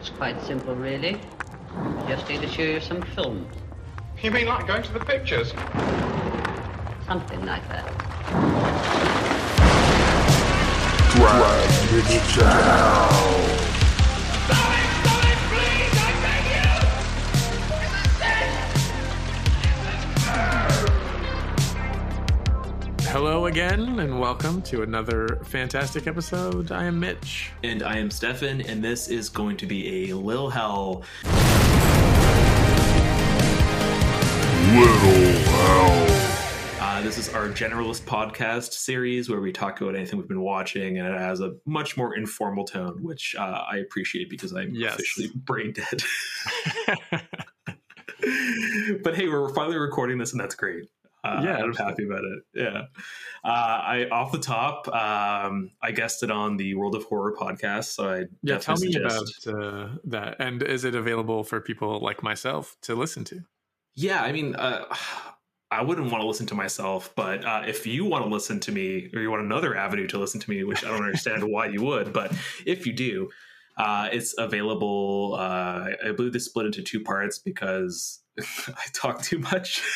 It's quite simple, really. You just need to show you some films. You mean like going to the pictures? Something like that. Drag it down. Hello again, and welcome to another fantastic episode. I am Mitch. And I am Stefan, and this is going to be a Lil Hell. Little hell. Uh, this is our generalist podcast series where we talk about anything we've been watching, and it has a much more informal tone, which uh, I appreciate because I'm Yes. officially brain dead. but hey, we're finally recording this, and that's great. Uh, Yeah, I'm happy about it. Yeah. Uh, I off the top, um, I guested on the World of Horror podcast, so I yeah, tell me definitely about suggest- uh, that. And is it available for people like myself to listen to? Yeah, I mean, uh, I wouldn't want to listen to myself, but uh, if you want to listen to me, or you want another avenue to listen to me, which I don't understand why you would, but if you do, uh, it's available. Uh, I- believe they split into two parts because I talk too much.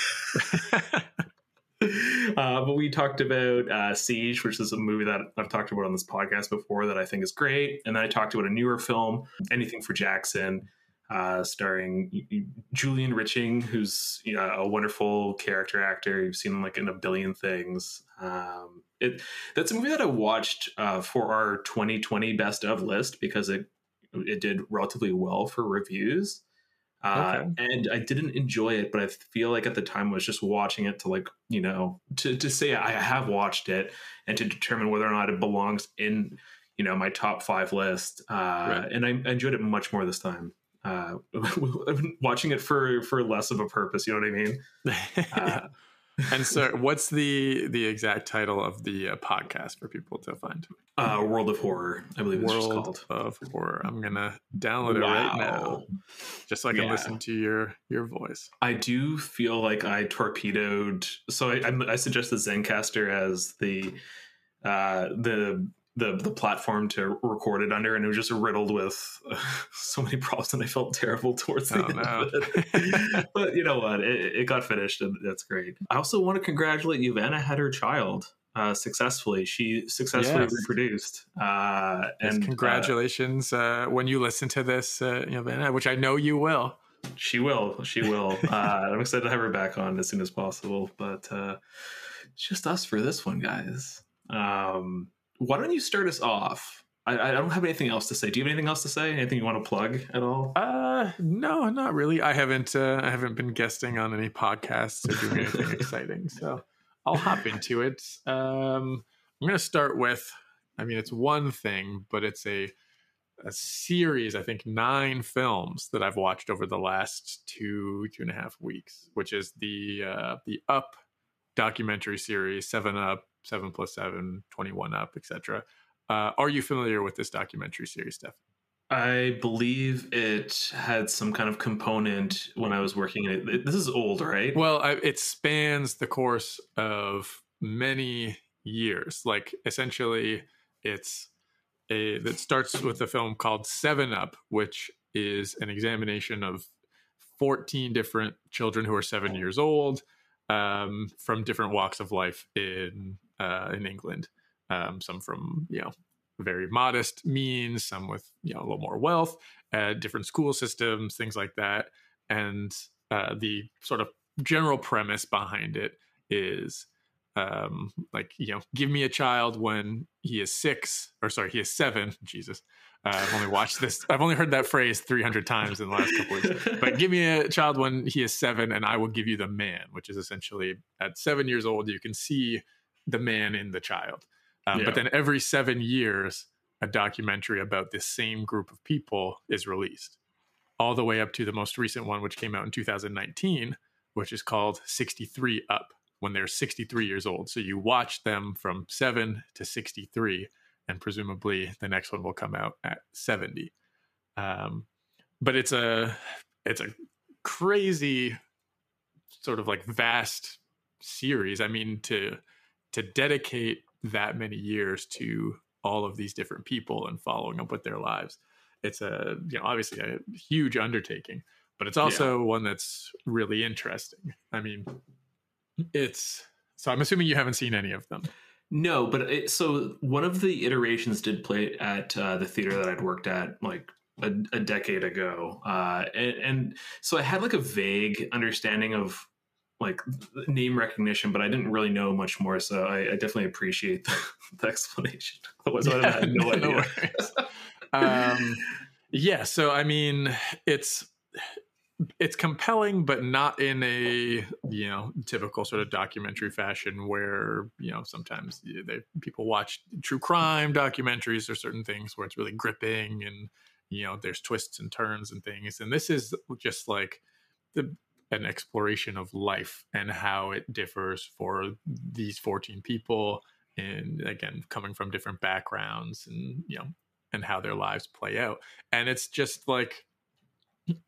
Uh, but we talked about uh, Siege, which is a movie that I've talked about on this podcast before that I think is great. And then I talked about a newer film, Anything for Jackson, uh, starring Julian Richings, who's you know, a wonderful character actor. You've seen him like in a billion things. Um, it that's a movie that I watched uh, for our 2020 best of list because it it did relatively well for reviews. Uh, Okay. and I didn't enjoy it, but I feel like at the time I was just watching it to like you know to to say I have watched it and to determine whether or not it belongs in you know my top five list. Uh, Right. And I, I enjoyed it much more this time. Uh, watching it for for less of a purpose. You know what I mean? And so, what's the the exact title of the uh, podcast for people to find? uh, World of Horror, I believe it's just World called. of Horror. I'm gonna download it right now, just so I can Yeah. listen to your your voice. I do feel like I torpedoed. So I, I, I suggest the Zencastr as the uh, the the the platform to record it under, and it was just riddled with so many problems, and I felt terrible towards the Oh, end no. of it. but you know what? It, it got finished, and that's great. I also want to congratulate Ivana had her child. Uh, successfully, she successfully Yes. reproduced. Uh, Yes, and uh, congratulations uh, when you listen to this, uh, Yovana, which I know you will. She will. She will. uh, I'm excited to have her back on as soon as possible. But uh, it's just us for this one, guys. Um, why don't you start us off? I, I don't have anything else to say. Do you have anything else to say? Anything you want to plug at all? Uh, no, not really. I haven't. Uh, I haven't been guesting on any podcasts or doing anything exciting, so I'll hop into it. Um, I'm gonna start with. I mean, it's one thing, but it's a a series. I think nine films that I've watched over the last two two and a half weeks, which is the uh, the Up documentary series, Seven Up, Seven Plus Seven, 21 Up, etc. Uh, are you familiar with this documentary series, Steph? I believe it had some kind of component when I was working. It, it- this is old, right? Well, I, it spans the course of many years. Like essentially, it's a that starts with a film called Seven Up, which is an examination of fourteen different children who are seven years old um, from different walks of life in uh, in England. Um, some from you know very modest means, some with you know a little more wealth, uh, different school systems, things like that, and uh, the sort of general premise behind it is um like you know give me a child when he is six or sorry he is seven jesus. Uh, i've only watched this i've only heard that phrase 300 times in the last couple weeks. But give me a child when he is seven and i will give you the man which is essentially at seven years old you can see the man in the child. Um, Yeah. but then every seven years a documentary about this same group of people is released all the way up to the most recent one which came out in 2019 which is called 63 up when they're 63 years old. So you watch them from 7 to 63 and presumably the next one will come out at 70 um, but it's a it's a crazy sort of like vast series. I mean to to dedicate that many years to all of these different people and following up with their lives it's a you know obviously a huge undertaking, but it's also one that's really interesting. I mean, it's so I'm assuming you haven't seen any of them. No, but it, so one of the iterations did play at uh, the theater that I'd worked at like a, a decade ago, uh, and, and so I had like a vague understanding of like name recognition, but I didn't really know much more. So I, I definitely appreciate the, the explanation. Otherwise, I had no idea. um, yeah, so I mean, it's it's compelling, but not in a you know typical sort of documentary fashion where you know sometimes they, people watch true crime documentaries or certain things where it's really gripping and you know there's twists and turns and things, and this is just like the an exploration of life and how it differs for these 14 people and again coming from different backgrounds and you know and how their lives play out. And it's just like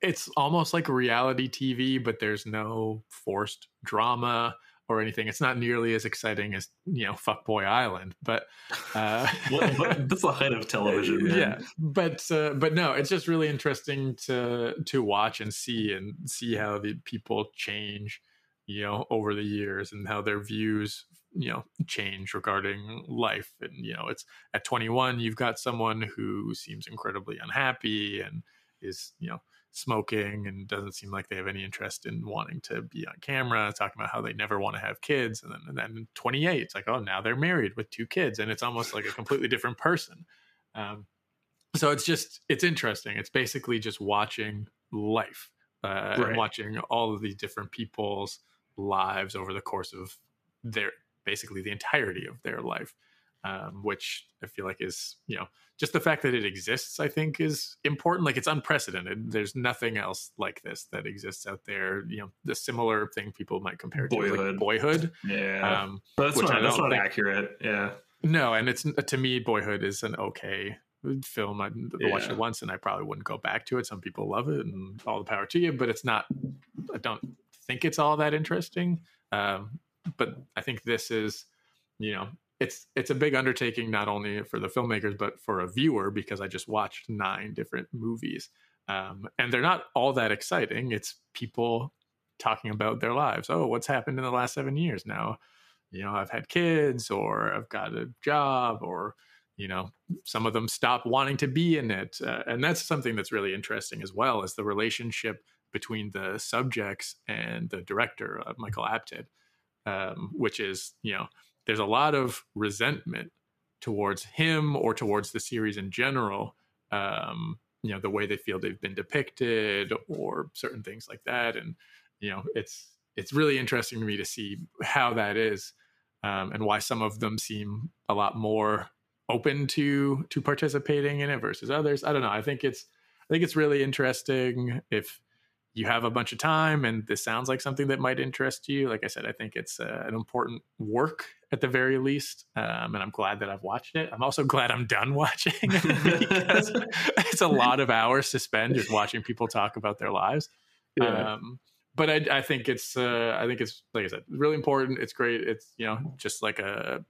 it's almost like reality tv but there's no forced drama or anything it's not nearly as exciting as you know fuckboy island but uh that's the height of television. Man. yeah but uh, but no it's just really interesting to to watch and see and see how the people change you know over the years and how their views you know change regarding life and you know it's at 21 you've got someone who seems incredibly unhappy and is you know smoking and doesn't seem like they have any interest in wanting to be on camera talking about how they never want to have kids and then and then 28 it's like oh now they're married with two kids and it's almost like a completely different person. Um, so it's just it's interesting. It's basically just watching life uh, and watching all of these different people's lives over the course of their basically the entirety of their life um, which i feel like is you know just the fact that it exists i think is important like it's unprecedented there's nothing else like this that exists out there you know the similar thing people might compare to is, like Boyhood. boyhood yeah. um, but that's not that's don't think- accurate. Yeah, no, and it's to me, Boyhood is an okay film. I watched it once, and I probably wouldn't go back to it. Some people love it, and all the power to you. But it's not. I don't think it's all that interesting. Um, but I think this is, you know, it's it's a big undertaking not only for the filmmakers but for a viewer because I just watched nine different movies, um, and they're not all that exciting. It's people talking about their lives. Oh, what's happened in the last seven years now? you know i've had kids or i've got a job or you know some of them stop wanting to be in it uh, and that's something that's really interesting as well is the relationship between the subjects and the director uh, michael apted um, which is you know there's a lot of resentment towards him or towards the series in general um, you know the way they feel they've been depicted or certain things like that. And you know it's it's really interesting to me to see how that is um, and why some of them seem a lot more open to to participating in it versus others. I don't know. I think it's i think it's really interesting if you have a bunch of time and this sounds like something that might interest you like i said i think it's uh, an important work at the very least um, and i'm glad that i've watched it i'm also glad i'm done watching because it's a lot of hours to spend just watching people talk about their lives yeah. um, but I, I think it's uh, I think it's like I said, really important. It's great. It's you know just like a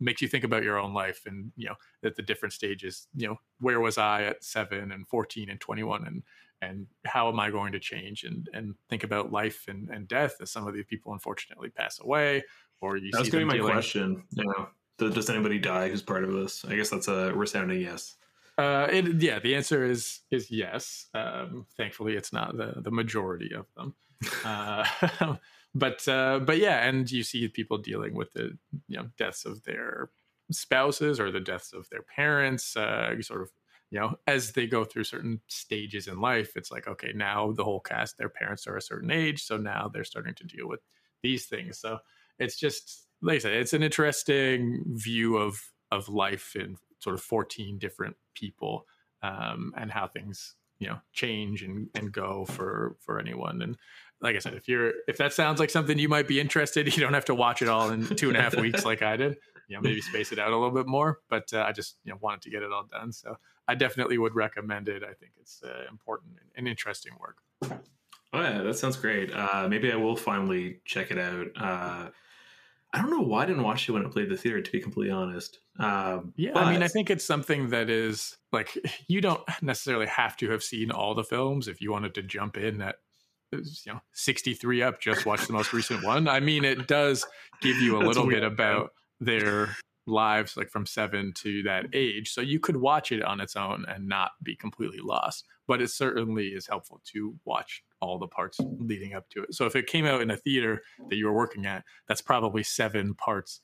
makes you think about your own life and you know at the different stages. You know where was I at seven and fourteen and twenty one and and how am I going to change and and think about life and, and death as some of these people unfortunately pass away or you that was see gonna be my dealing- question. Yeah. Does does anybody die who's part of this? I guess that's a resounding yes. Uh, it, yeah, the answer is is yes. Um, thankfully, it's not the the majority of them. Uh, but uh, but yeah, and you see people dealing with the you know deaths of their spouses or the deaths of their parents. Uh, sort of you know as they go through certain stages in life, it's like okay, now the whole cast, their parents are a certain age, so now they're starting to deal with these things. So it's just like I said, it's an interesting view of of life in sort of 14 different people um, and how things you know change and, and go for for anyone and like i said if you're if that sounds like something you might be interested you don't have to watch it all in two and a half weeks like i did you know maybe space it out a little bit more but uh, i just you know wanted to get it all done so i definitely would recommend it i think it's uh, important and interesting work Oh yeah, that sounds great. Uh, maybe I will finally check it out. Uh, I don't know why I didn't watch it when it played the theater. To be completely honest, um, Yeah, I mean, I think it's something that is like you don't necessarily have to have seen all the films if you wanted to jump in at you know 63 up just watch the most recent one i mean it does give you a little bit about their lives like from 7 to that age so you could watch it on its own and not be completely lost but it certainly is helpful to watch all the parts leading up to it so if it came out in a theater that you were working at that's probably seven parts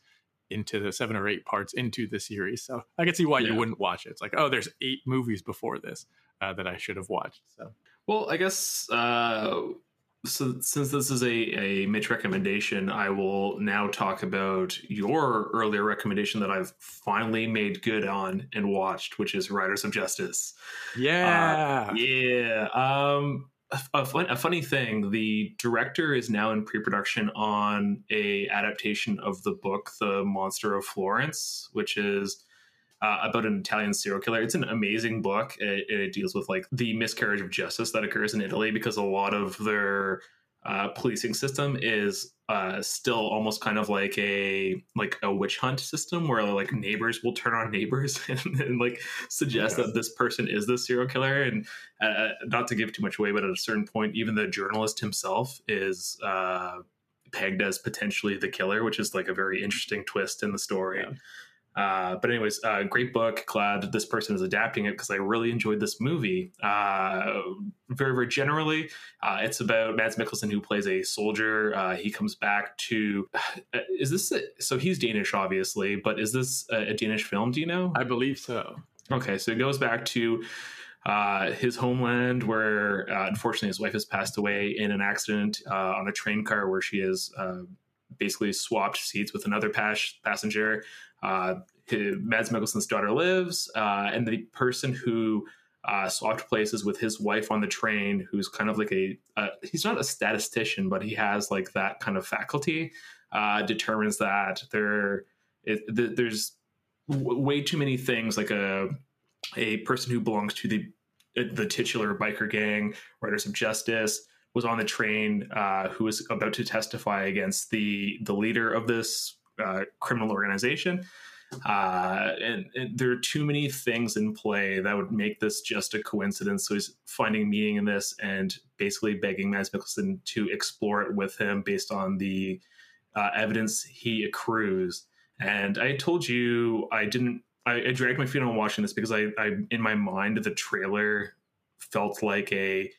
into the seven or eight parts into the series. So I can see why you wouldn't watch it. It's like, oh, there's eight movies before this uh, that I should have watched. So Well, I guess uh, so. Since this is a, a Mitch recommendation, I will now talk about your earlier recommendation that I've finally made good on and watched, which is Riders of Justice. yeah, Yeah. Um, a, a, fun, a funny thing: the director is now in pre-production on a adaptation of the book "The Monster of Florence," which is uh, about an Italian serial killer. It's an amazing book. It, it deals with like the miscarriage of justice that occurs in Italy because a lot of their uh, policing system is uh, still almost kind of like a like a witch hunt system where like neighbors will turn on neighbors and, and like suggest Yeah. that this person is the serial killer and uh, not to give too much away but at a certain point even the journalist himself is uh, pegged as potentially the killer which is like a very interesting twist in the story Yeah. Uh, but anyways, uh, great book. Glad this person is adapting it because I really enjoyed this movie. Uh, very, very generally, uh, it's about Mads Mikkelsen who plays a soldier. Uh, he comes back to. uh, Is this a, so? He's Danish, obviously, but is this a, a Danish film? Do you know? I believe so. Okay, so it goes back to uh, his homeland, where uh, unfortunately his wife has passed away in an accident uh, on a train car, where she has uh, basically swapped seats with another pas- passenger. Uh, Mads Mikkelsen's daughter lives, uh, and the person who uh, swapped places with his wife on the train, who's kind of like a uh, he's not a statistician, but he has like that kind of faculty, uh, determines that there it, th- there's w- way too many things like a a person who belongs to the the titular biker gang, Riders of Justice, was on the train, uh, who was about to testify against the the leader of this uh, criminal organization. Uh, and, and there are too many things in play that would make this just a coincidence. So he's finding meaning in this and basically begging Mads Mikkelsen to explore it with him based on the uh, evidence he accrues. And I told you I didn't. I, I dragged my feet on watching this because I, I, in my mind, the trailer felt like a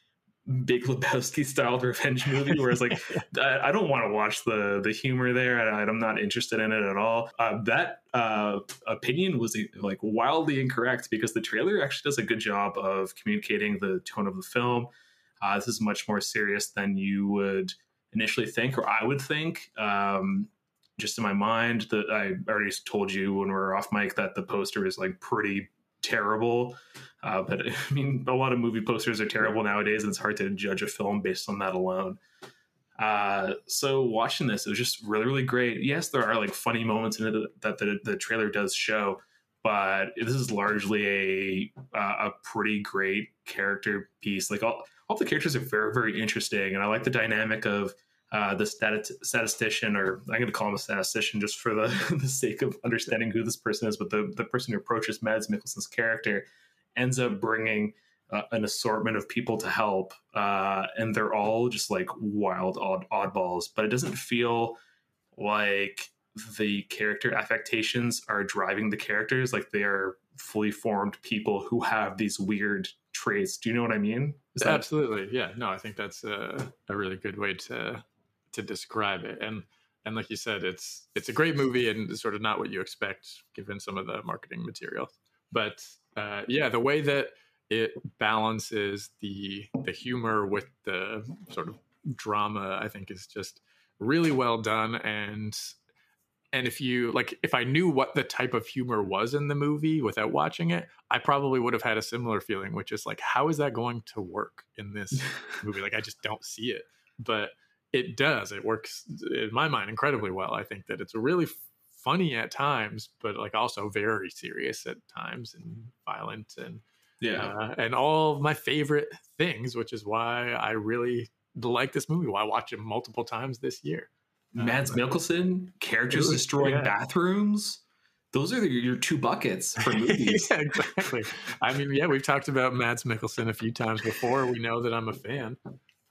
Big Lebowski styled revenge movie, whereas like I, I don't want to watch the the humor there. I, I'm not interested in it at all. Uh, that uh, opinion was like wildly incorrect because the trailer actually does a good job of communicating the tone of the film. Uh, this is much more serious than you would initially think, or I would think. Um, just in my mind, that I already told you when we were off mic that the poster is like pretty terrible. Uh, but I mean, a lot of movie posters are terrible nowadays, and it's hard to judge a film based on that alone. Uh, so watching this, it was just really, really great. Yes, there are like funny moments in it that the, the trailer does show, but this is largely a uh, a pretty great character piece. Like all all the characters are very, very interesting, and I like the dynamic of uh, the stat- statistician, or I'm going to call him a statistician just for the, the sake of understanding who this person is. But the, the person who approaches Mads Mikkelsen's character ends up bringing uh, an assortment of people to help, uh, and they're all just like wild odd oddballs. But it doesn't feel like the character affectations are driving the characters; like they are fully formed people who have these weird traits. Do you know what I mean? That- Absolutely, yeah. No, I think that's a, a really good way to to describe it. And and like you said, it's it's a great movie and sort of not what you expect given some of the marketing material. But uh, yeah, the way that it balances the the humor with the sort of drama, I think, is just really well done. And and if you like, if I knew what the type of humor was in the movie without watching it, I probably would have had a similar feeling, which is like, how is that going to work in this movie? Like, I just don't see it. But it does. It works in my mind incredibly well. I think that it's really funny at times, but like also very serious at times and violent and yeah. uh, and all of my favorite things, which is why I really like this movie. Why I watch it multiple times this year. Mads Mikkelsen, characters was- destroying yeah. bathrooms. Those are the, your two buckets for movies. yeah, exactly. I mean, yeah, we've talked about Mads Mikkelsen a few times before. We know that I'm a fan.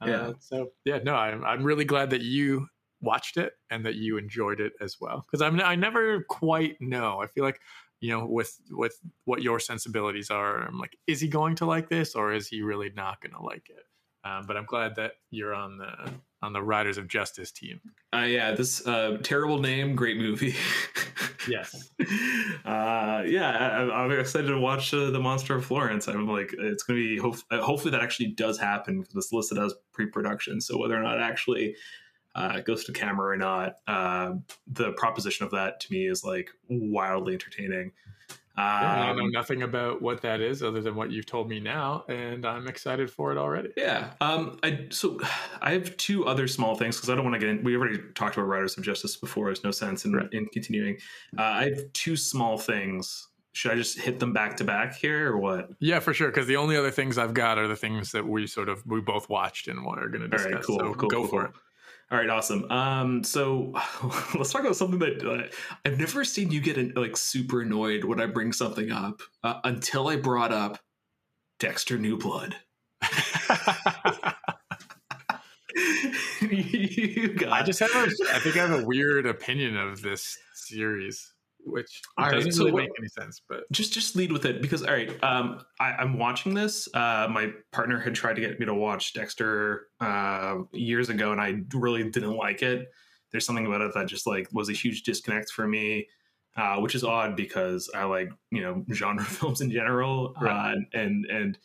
Yeah. Uh, so yeah, no, I'm I'm really glad that you watched it and that you enjoyed it as well. Because I'm I never quite know. I feel like you know with with what your sensibilities are. I'm like, is he going to like this or is he really not going to like it? Um, but I'm glad that you're on the on the Riders of Justice team. Uh, yeah, this uh, terrible name, great movie. Yes. uh, yeah, I, I'm excited to watch uh, the Monster of Florence. I'm like, it's going to be uh, hopefully that actually does happen because it's listed as pre-production. So whether or not it actually uh, goes to camera or not, uh, the proposition of that to me is like wildly entertaining. I know Um, nothing about what that is other than what you've told me now, and I'm excited for it already. Yeah. Um. I so I have two other small things because I don't want to get in. We already talked about Riders of Justice before. There's no sense in, Right. in continuing. Uh, I have two small things. Should I just hit them back to back here or what? Yeah, for sure. Because the only other things I've got are the things that we sort of we both watched and what are going to discuss. right. Cool. so cool. go cool, for it. All right. Awesome. Um. So let's talk about something that uh, I've never seen you get like super annoyed when I bring something up uh, until I brought up Dexter New Blood. you got I just have a, I think I have a weird opinion of this series, which All right, doesn't so really what- make any sense. But just just lead with it because all right um I, i'm watching this uh my partner had tried to get me to watch dexter uh years ago and i really didn't like it there's something about it that just like was a huge disconnect for me uh which is odd because i like you know genre films in general Right. uh and and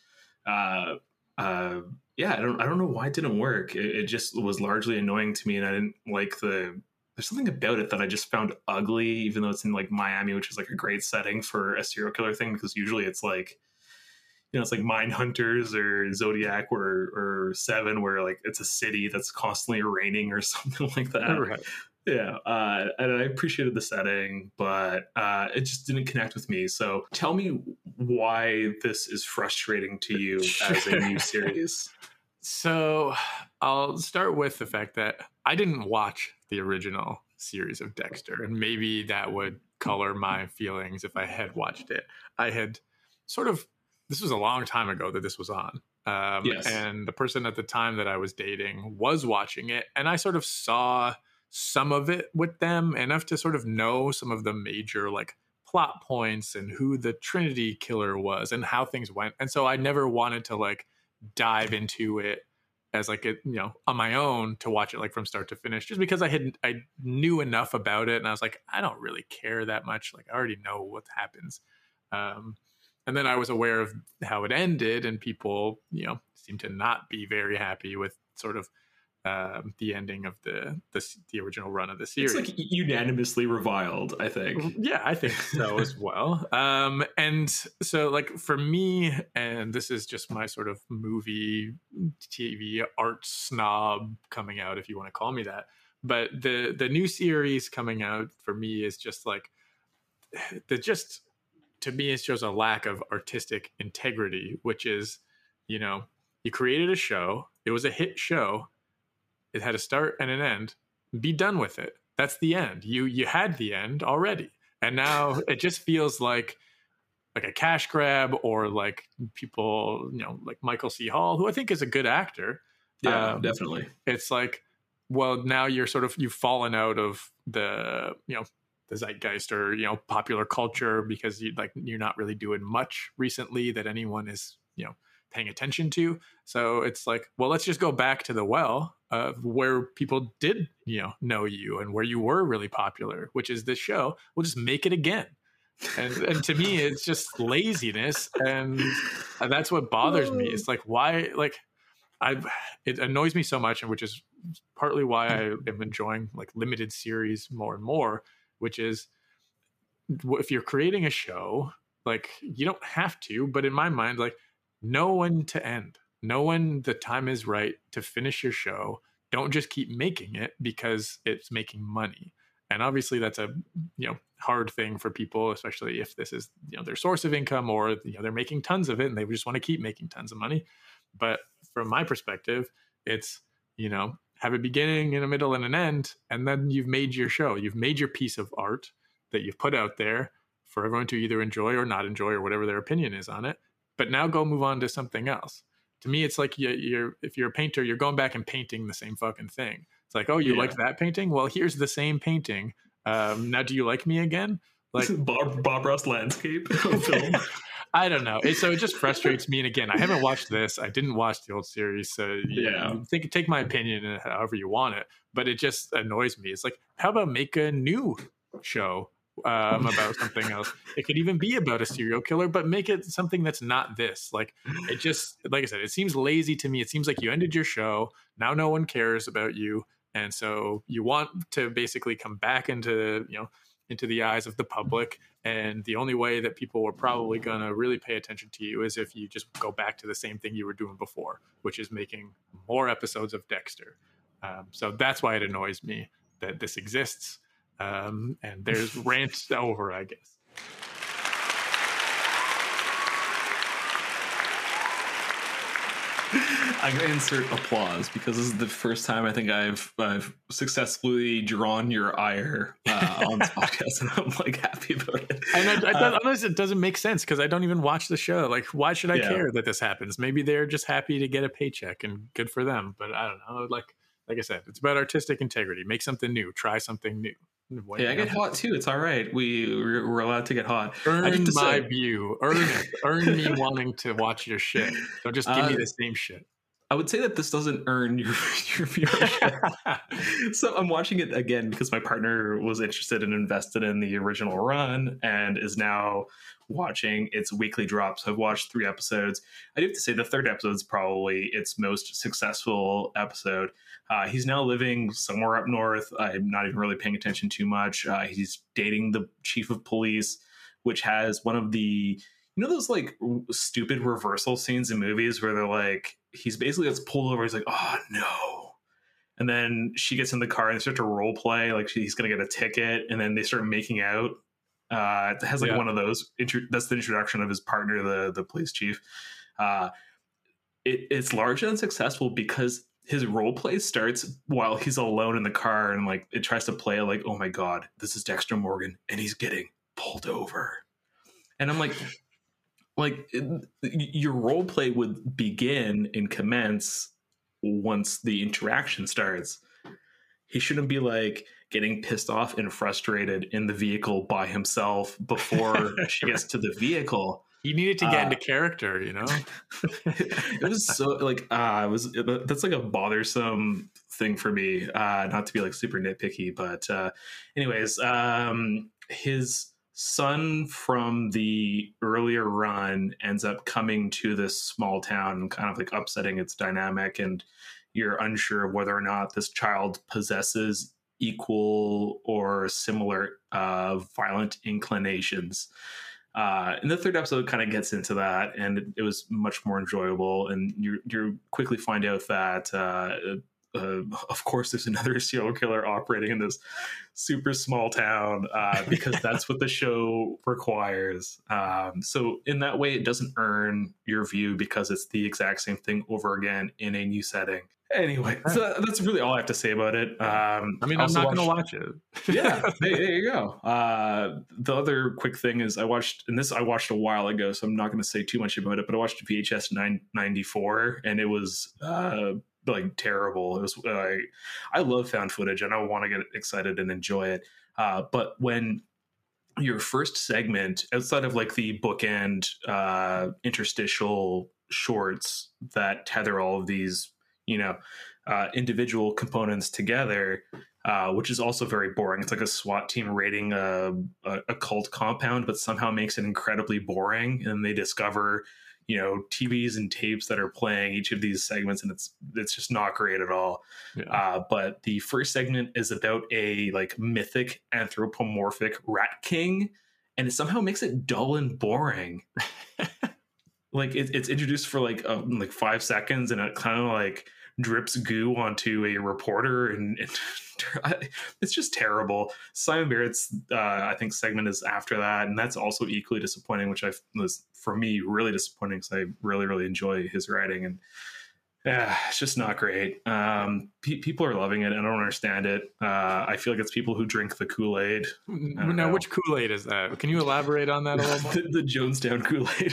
uh uh yeah i don't i don't know why it didn't work it, it just was largely annoying to me and i didn't like the there's something about it that I just found ugly, even though it's in like Miami, which is like a great setting for a serial killer thing, because usually it's like, you know, it's like Mind Hunters or Zodiac or or Seven, where like it's a city that's constantly raining or something like that. right. Yeah, uh, and I appreciated the setting, but uh, it just didn't connect with me. So tell me why this is frustrating to you as a new series. So I'll start with the fact that I didn't watch the original series of Dexter, and maybe that would color my feelings if I had watched it. I had sort of this was a long time ago that this was on. Um, Yes. And the person at the time that I was dating was watching it, and I sort of saw some of it with them enough to sort of know some of the major like plot points and who the Trinity killer was and how things went. And so I never wanted to like dive into it as like it you know on my own to watch it like from start to finish just because i had i knew enough about it and i was like i don't really care that much. Like i already know what happens. Um and then i was aware of how it ended and people you know seemed to not be very happy with sort of um, the ending of the, the the original run of the series It's like unanimously reviled, I think. yeah, I think so as well. Um, and so, like for me, and this is just my sort of movie, TV art snob coming out, if you want to call me that. But the the new series coming out for me is just like the just to me it shows a lack of artistic integrity, which is, you know, you created a show, it was a hit show, it had a start and an end. Be done with it. That's the end. You you had the end already. And now it just feels like like a cash grab or like people, you know, like Michael C. Hall, who I think is a good actor. Yeah, Um, definitely. It's like, well, now you're sort of you've fallen out of the, you know, the zeitgeist or, you know, popular culture because you like you're not really doing much recently that anyone is, you know, paying attention to. So it's like, well, let's just go back to the well of where people did, you know, know you and where you were really popular, which is this show. We'll just make it again. And and to me, it's just laziness, and that's what bothers me. It's like why, like, I it annoys me so much, and which is partly why I am enjoying like limited series more and more. Which is, if you're creating a show, like you don't have to, but in my mind, like know when to end know when the time is right to finish your show don't just keep making it because it's making money and obviously that's a you know hard thing for people especially if this is you know their source of income or you know they're making tons of it and they just want to keep making tons of money but from my perspective it's you know have a beginning and a middle and an end, and then you've made your show. You've made your piece of art that you've put out there for everyone to either enjoy or not enjoy or whatever their opinion is on it. But now go move on to something else. To me, it's like you, you're if you're a painter, you're going back and painting the same fucking thing. It's like, oh, you Yeah. like that painting? Well, here's the same painting. Um, now, do you like me again? Like, Bob Bob Ross landscape film. I don't know. It, so it just frustrates me. And again, I haven't watched this. I didn't watch the old series. So you, Yeah. you think take my opinion uh, however you want it, but it just annoys me. It's like, how about make a new show um, about something else? It could even be about a serial killer, but make it something that's not this. Like it just, like I said, it seems lazy to me. It seems like you ended your show. Now no one cares about you, and so you want to basically come back into you know into the eyes of the public and the only way that people were probably going to really pay attention to you is if you just go back to the same thing you were doing before, which is making more episodes of Dexter. Um, so that's why it annoys me that this exists. Um, and there's rant over, I guess. I'm gonna insert applause because this is the first time I think I've I've successfully drawn your ire uh, on this podcast, and I'm like happy about it. And I, I Uh, thought, honestly, it doesn't make sense because I don't even watch the show. Like, why should I Yeah. care that this happens? Maybe they're just happy to get a paycheck and good for them. But I don't know. Like, like I said, it's about artistic integrity. Make something new. Try something new. What- Hey, I get hot too. It's all right. We we're, allowed to get hot. I Earn get to my say- view. Earn it. Earn me wanting to watch your shit. Don't just give me Uh, the same shit. I would say that this doesn't earn your your viewership. so I'm watching it again because my partner was interested and invested in the original run and is now watching its weekly drops. I've watched three episodes. I do have to say the third episode is probably its most successful episode. Uh, he's now living somewhere up north. I'm not even really paying attention too much. Uh, he's dating the chief of police, which has one of the you know those like r- stupid reversal scenes in movies where they're like he's basically gets pulled over. He's like, oh no. And then she gets in the car and they start to role play like he's going to get a ticket. And then they start making out. Uh, it has like Yeah. one of those. Intro- that's the introduction of his partner, the the police chief. Uh, it, it's largely unsuccessful because his role play starts while he's alone in the car and like it tries to play like, oh my god, this is Dexter Morgan and he's getting pulled over. And I'm like, like it- your role play would begin and commence once the interaction starts. He shouldn't be like getting pissed off and frustrated in the vehicle by himself before she gets to the vehicle. He needed to get Uh, into character, you know? it was so like uh it was that's like a bothersome thing for me uh not to be like super nitpicky but uh anyways um his son from the earlier run ends up coming to this small town kind of like upsetting its dynamic and you're unsure of whether or not this child possesses equal or similar uh violent inclinations uh, and the third episode kind of gets into that, and it, it was much more enjoyable. And you you quickly find out that, uh, uh, of course, there's another serial killer operating in this super small town uh, because that's what the show requires. Um, so in that way, it doesn't earn your view because it's the exact same thing over again in a new setting. Anyway, so that's really all I have to say about it. Um, I mean, I'm not going to watch it. yeah, hey, there you go. Uh, the other quick thing is I watched, and this I watched a while ago, so I'm not going to say too much about it. But I watched VHS 994, and it was uh, like terrible. It was uh, I love found footage, and I want to get excited and enjoy it. Uh, but when your first segment outside of like the bookend uh, interstitial shorts that tether all of these, you know, uh, individual components together uh, which is also very boring. It's like a SWAT team raiding a, a, a cult compound, but somehow makes it incredibly boring. And they discover, you know, TVs and tapes that are playing each of these segments, and it's it's just not great at all. Yeah. Uh, but the first segment is about a like mythic anthropomorphic rat king, and it somehow makes it dull and boring. like it, it's introduced for like um, like five seconds, and it kind of like drips goo onto a reporter and, and it's just terrible. Simon barrett's uh, i think segment is after that and that's also equally disappointing which i was for me really disappointing because i really really enjoy his writing and Yeah, it's just not great. Um, pe- people are loving it. and I don't understand it. Uh, I feel like it's people who drink the Kool Aid, Now, know. which Kool Aid is that? Can you elaborate on that a little more? the, the Jonestown Kool Aid,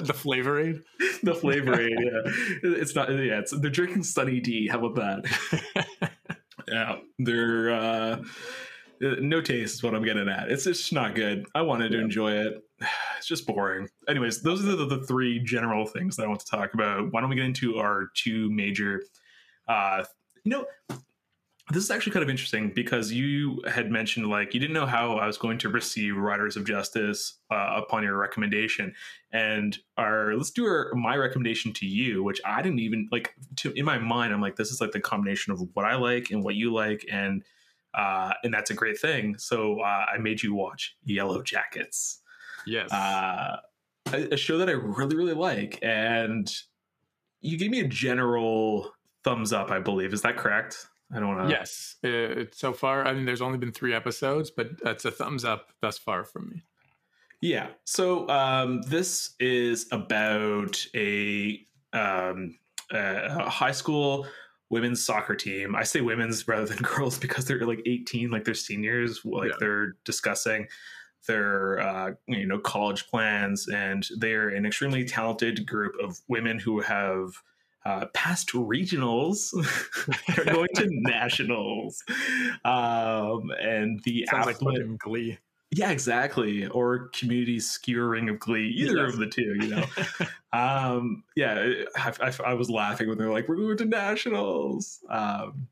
the flavor aid. the flavor aid. Yeah, it's not. Yeah, it's they're drinking Sunny D. How about that? yeah, they're uh, no taste is what I'm getting at. It's just not good. I wanted to enjoy it. It's just boring. Anyways, those are the, the three general things that I want to talk about. Why don't we get into our two major? Uh, you know, this is actually kind of interesting because you had mentioned like you didn't know how I was going to receive Riders of Justice uh, upon your recommendation, and our let's do our my recommendation to you, which I didn't even like. To in my mind, I'm like this is like the combination of what I like and what you like, and uh, and that's a great thing. So uh, I made you watch Yellowjackets Yes. uh, a, a show that I really, really like. And you gave me a general thumbs up, I believe. Is that correct? I don't want to. yes. Uh, so far, I mean, there's only been three episodes, but that's a thumbs up thus far from me. Yeah. So um, this is about a, um, a high school women's soccer team. I say women's rather than girls because they're like 18, like they're seniors, like Yeah. they're discussing their uh, you know college plans, and they're an extremely talented group of women who have. Uh, past regionals are going to nationals um, and the Sounds like affluent Glee. yeah, exactly. Or community skewering of Glee, either Yes. of the two, you know. um, yeah, I, I, I was laughing when they were like, "We're going to nationals." Um,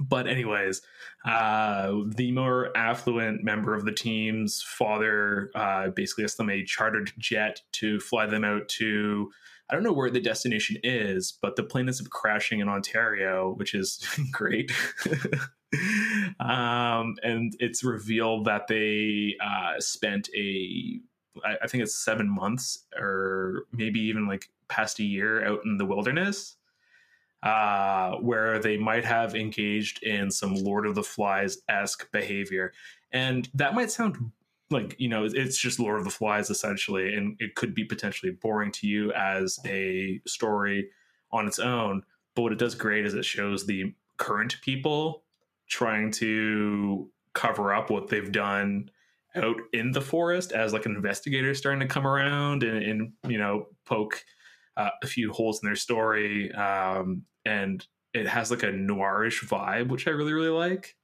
but anyways, uh, the more affluent member of the team's father uh, basically has them a chartered jet to fly them out to. I don't know where the destination is, but the plane ends up crashing in Ontario, which is great. um, and it's revealed that they uh, spent a, I, I think it's seven months or maybe even like past a year out in the wilderness, uh, where they might have engaged in some Lord of the Flies esque behavior. And that might sound like you know it's just lord of the flies essentially and it could be potentially boring to you as a story on its own but what it does great is it shows the current people trying to cover up what they've done out in the forest as like an investigator starting to come around and, and you know poke uh, a few holes in their story um, and it has like a noirish vibe which i really really like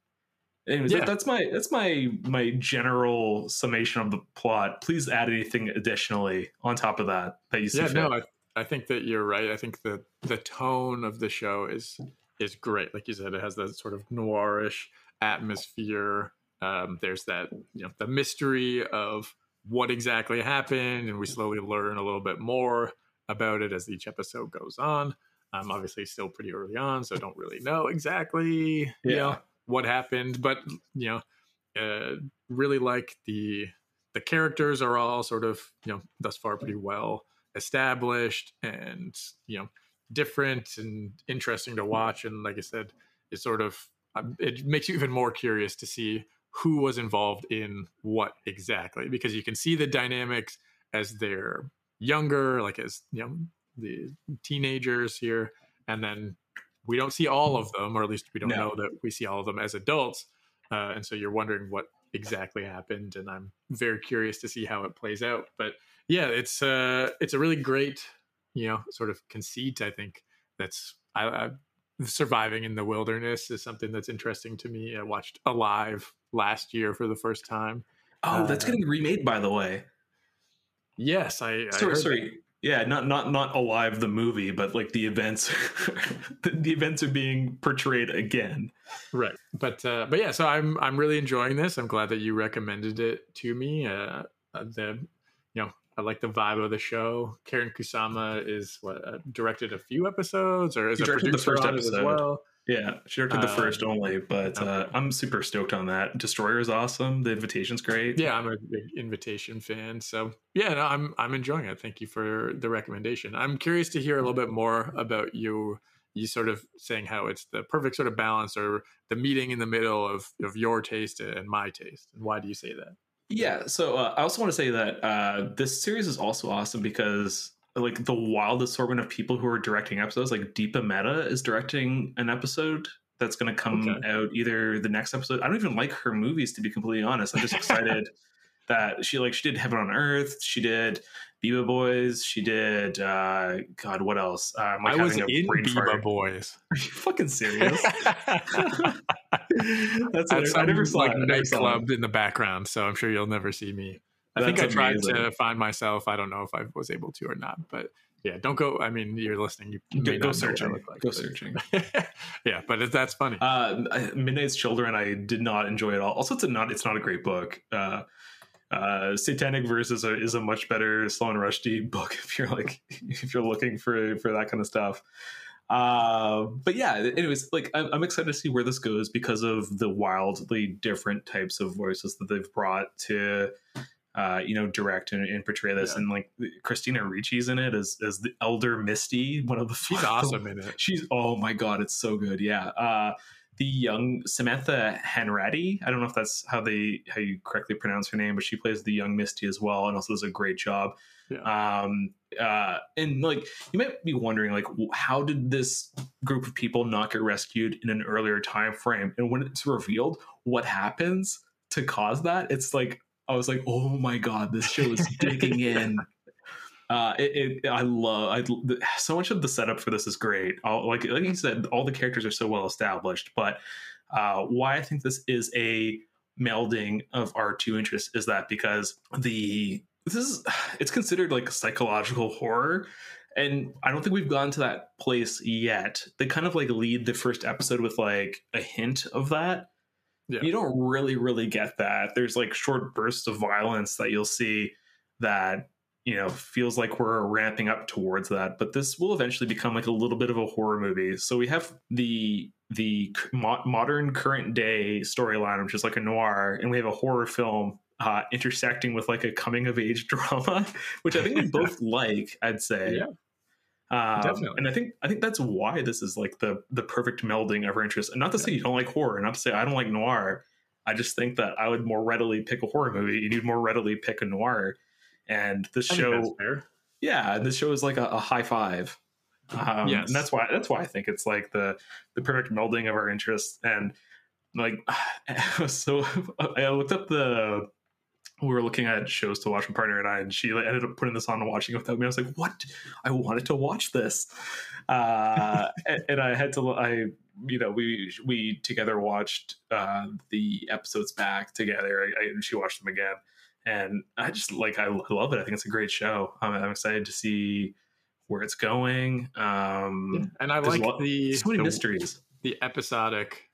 Anyways, Yeah. that, that's my that's my my general summation of the plot. Please add anything additionally on top of that that you see. yeah, fit. no, I, I think that you're right. I think that the tone of the show is is great. Like you said, it has that sort of noirish atmosphere. Um, there's that you know the mystery of what exactly happened, and we slowly learn a little bit more about it as each episode goes on. Um, obviously, still pretty early on, so I don't really know exactly you Yeah. know what happened, but you know, uh, really like the the characters are all sort of you know thus far pretty well established and you know different and interesting to watch and like i said it sort of um, it makes you even more curious to see who was involved in what exactly because you can see the dynamics as they're younger like as you know the teenagers here and then we don't see all of them or at least we don't No. know that we see all of them as adults uh, and so you're wondering what exactly happened and i'm very curious to see how it plays out but yeah it's uh it's a really great you know sort of conceit i think that's i, I surviving in the wilderness is something that's interesting to me i watched alive last year for the first time Oh, that's Uh, getting remade, by the way. yes i, I Sorry, heard sorry. Yeah, not not not alive the movie, but like the events, the, the events are being portrayed again. right. But uh but yeah so i'm i'm really enjoying this. I'm glad that you recommended it to me. Uh uh, the you know i like the vibe of the show. Karyn Kusama is what uh, directed a few episodes or is a directed the first it as episode. well Yeah, directed the Uh, first only, but uh. I'm super stoked on that. Destroyer is awesome. The invitation's great. yeah i'm a big invitation fan so yeah no, i'm i'm enjoying it thank you for the recommendation i'm curious to hear a little bit more about you you sort of saying how it's the perfect sort of balance or the meeting in the middle of of your taste and my taste and why do you say that Yeah. So uh, I also want to say that uh, this series is also awesome because like the wild assortment of people who are directing episodes. Like Deepa Mehta is directing an episode that's going to come Okay. out either the next episode. I don't even like her movies to be completely honest. I'm just excited that she like she did Heaven on Earth, she did Beeba Boys, she did uh God, what else? Uh, I'm like I was in Biba fart. Boys. Are you fucking serious? That's At I never saw like it. I never saw it. nightclub in the background, so I'm sure you'll never see me. I think I tried amazing. to find myself. I don't know if I was able to or not, but yeah, don't go. I mean, you're listening. You Go, go not know what I searching. like, go but- searching. yeah, but it, that's funny. Uh, Midnight's Children, I did not enjoy it at all. Also, it's a not it's not a great book. Uh, uh, Satanic Verses a, is a much better Salman Rushdie book if you're like if you're looking for for that kind of stuff. Uh, but yeah, anyways, like I'm, I'm excited to see where this goes because of the wildly different types of voices that they've brought to. Uh, you know, direct and, and portray this, Yeah. and like Christina Ricci's in it as as the elder Misty, one of the She's the awesome in it. She's oh my god, it's so good. Yeah. Uh the young Samantha Hanratty. I don't know if that's how they how you correctly pronounce her name, but she plays the young Misty as well, and also does a great job. Um uh and like you might be wondering like how did this group of people not get rescued in an earlier time frame? And when it's revealed what happens to cause that, it's like I was like, oh my god, this show is digging in uh, it, it I love I so much of the setup for this is great. All, like like you said, all the characters are so well established. But uh, why I think this is a melding of our two interests is that because the this is it's considered like psychological horror. And I don't think we've gone to that place yet. They kind of like lead the first episode with like a hint of that. Yeah. You don't really, really get that. There's like short bursts of violence that you'll see that you know feels like we're ramping up towards that but this will eventually become like a little bit of a horror movie so we have the the mo- modern current day storyline which is like a noir and we have a horror film uh intersecting with like a coming of age drama which i think we both like i'd say Yeah. Um, Definitely. and I think I think that's why this is like the the perfect melding of our interests. And not to say you don't like horror, not to say I don't like noir. I just think that I would more readily pick a horror movie, and you'd more readily pick a noir. And this I show, yeah, this show is like a, a high five. Um, Yes. and that's why that's why I think it's like the the perfect melding of our interests. And like, so I looked up the we were looking at shows to watch with partner and I, and she like, ended up putting this on and watching it without me. I was like, what? I wanted to watch this. Uh, and, and I had to, I, you know, we, we together watched uh, the episodes back together. I, I, and she watched them again. And I just like, I, love it. I think it's a great show. I'm, I'm excited to see where it's going. Um, And I like a lot- the so many the- mysteries. the episodic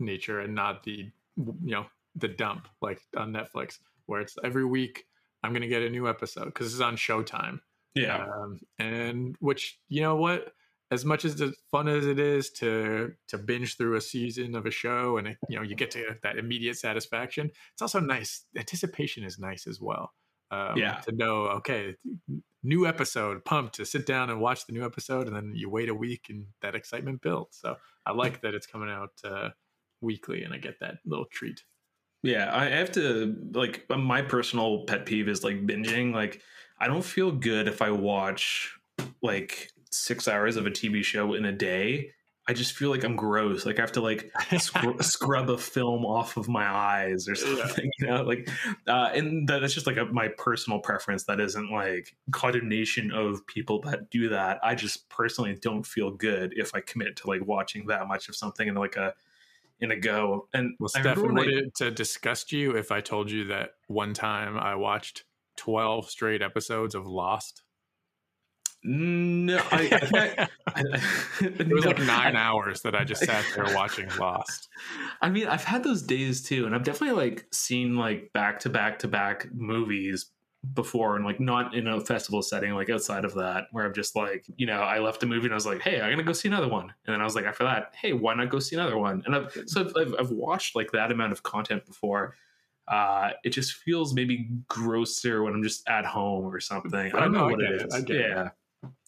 nature and not the you know the dump like on Netflix where it's every week I'm gonna get a new episode because it's on Showtime. Yeah. Um, and which you know what, as much as as fun as it is to to binge through a season of a show and you know you get to that immediate satisfaction, it's also nice. Anticipation is nice as well. Um, Yeah. To know, okay, new episode, pumped to sit down and watch the new episode, and then you wait a week and that excitement builds. So I like that it's coming out uh, weekly, and I get that little treat. Yeah, I have to like my personal pet peeve is like binging. Like, I don't feel good if I watch like six hours of a TV show in a day. I just feel like I'm gross. Like I have to like scr- scrub a film off of my eyes or Yeah. something. You know, like, uh, and that's just like a, my personal preference. That isn't like condemnation of people that do that. I just personally don't feel good if I commit to like watching that much of something in like a in a go. And Well, Stefan, would it to disgust you if I told you that one time I watched 12 straight episodes of Lost? No, I, I, I, I, It was no, like nine hours that I just sat there watching Lost. I mean, I've had those days too, and I've definitely like seen like back to back to back movies before, and like not in a festival setting, like outside of that, where I'm just like, you know, I left a movie and I was like, hey, I'm gonna go see another one, and then I was like, after that, hey, why not go see another one? And I've so I've, I've, watched like that amount of content before. Uh, it just feels maybe grosser when I'm just at home or something. I don't know what it it, is. I it. yeah.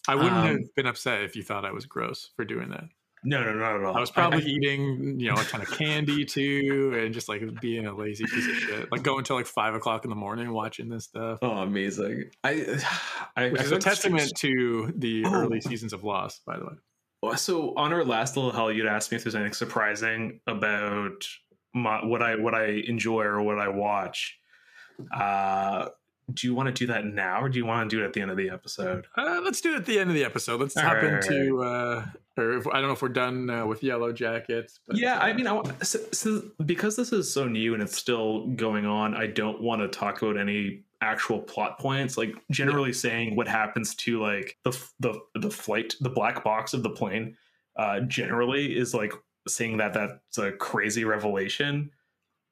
I wouldn't Um, have been upset if you thought I was gross for doing that. No, no, not at all. I was probably eating, you know, a ton of candy too, and just like being a lazy piece of shit. Like going till like five o'clock in the morning watching this stuff, Oh, amazing! I, I, which I is a testament to the Oh. early seasons of Lost, by the way. So on our last little hell, you'd asked me if there's anything surprising about my, what I what I enjoy or what I watch. Uh, do you want to do that now, or do you want to do it at the end of the episode? Uh, let's do it at the end of the episode. Let's All hop right, into, uh, or if, I don't know if we're done uh, with Yellowjackets. But, Yeah, uh, I mean, I, so, so because this is so new and it's still going on, I don't want to talk about any actual plot points. Like generally saying what happens to like the the the flight, the black box of the plane, uh, generally is like saying that that's a crazy revelation.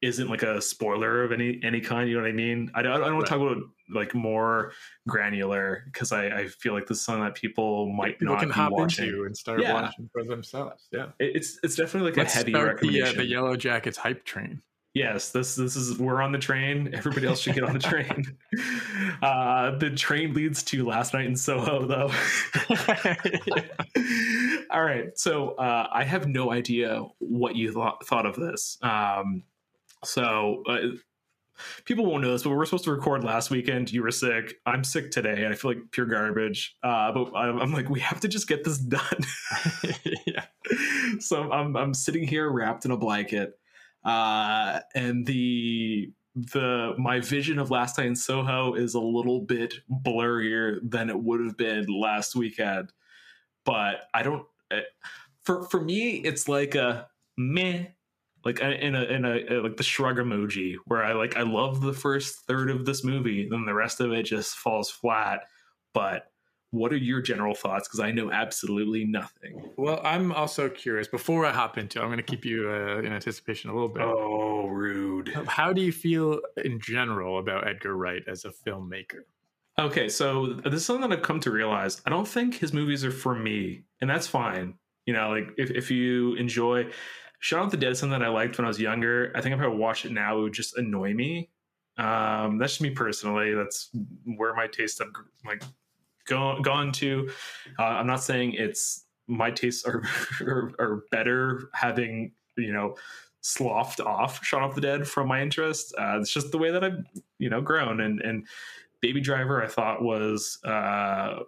Isn't like a spoiler of any any kind. You know what I mean? I don't, I don't want to talk about like more granular because I, I feel like this is something that people might people not can be hop watching. into and start Yeah. watching for themselves. Yeah, It- It's it's definitely like let's a heavy start the, uh, the Yellowjackets hype train. Yes, this this is we're on the train. Everybody else should get on the train. Uh, the train leads to last night in Soho, though. All right, so uh, I have no idea what you thought thought of this. Um, so uh, people won't know this, but we were supposed to record last weekend. You were sick. I'm sick today, and I feel like pure garbage. Uh, but I'm, I'm like, we have to just get this done. yeah, so I'm I'm sitting here wrapped in a blanket, uh, and the the my vision of last night in Soho is a little bit blurrier than it would have been last weekend. But I don't. eh, For for me, it's like a meh. Like in a in a like the shrug emoji, where I like I love the first third of this movie, then the rest of it just falls flat. But what are your general thoughts? Because I know absolutely nothing. Well, I'm also curious. Before I hop into, it, I'm going to keep you uh, in anticipation a little bit. Oh, rude. How do you feel in general about Edgar Wright as a filmmaker? Okay, so this is something that I've come to realize. I don't think his movies are for me, and that's fine. You know, like if, if you enjoy Shaun of the Dead is something that I liked when I was younger. I think if I watch it now, it would just annoy me. Um, that's just me personally. That's where my tastes have like gone gone to. Uh, I'm not saying it's my tastes are, are are better having you know sloughed off Shaun of the Dead from my interest. Uh, it's just the way that I've you know grown and and Baby Driver I thought was uh,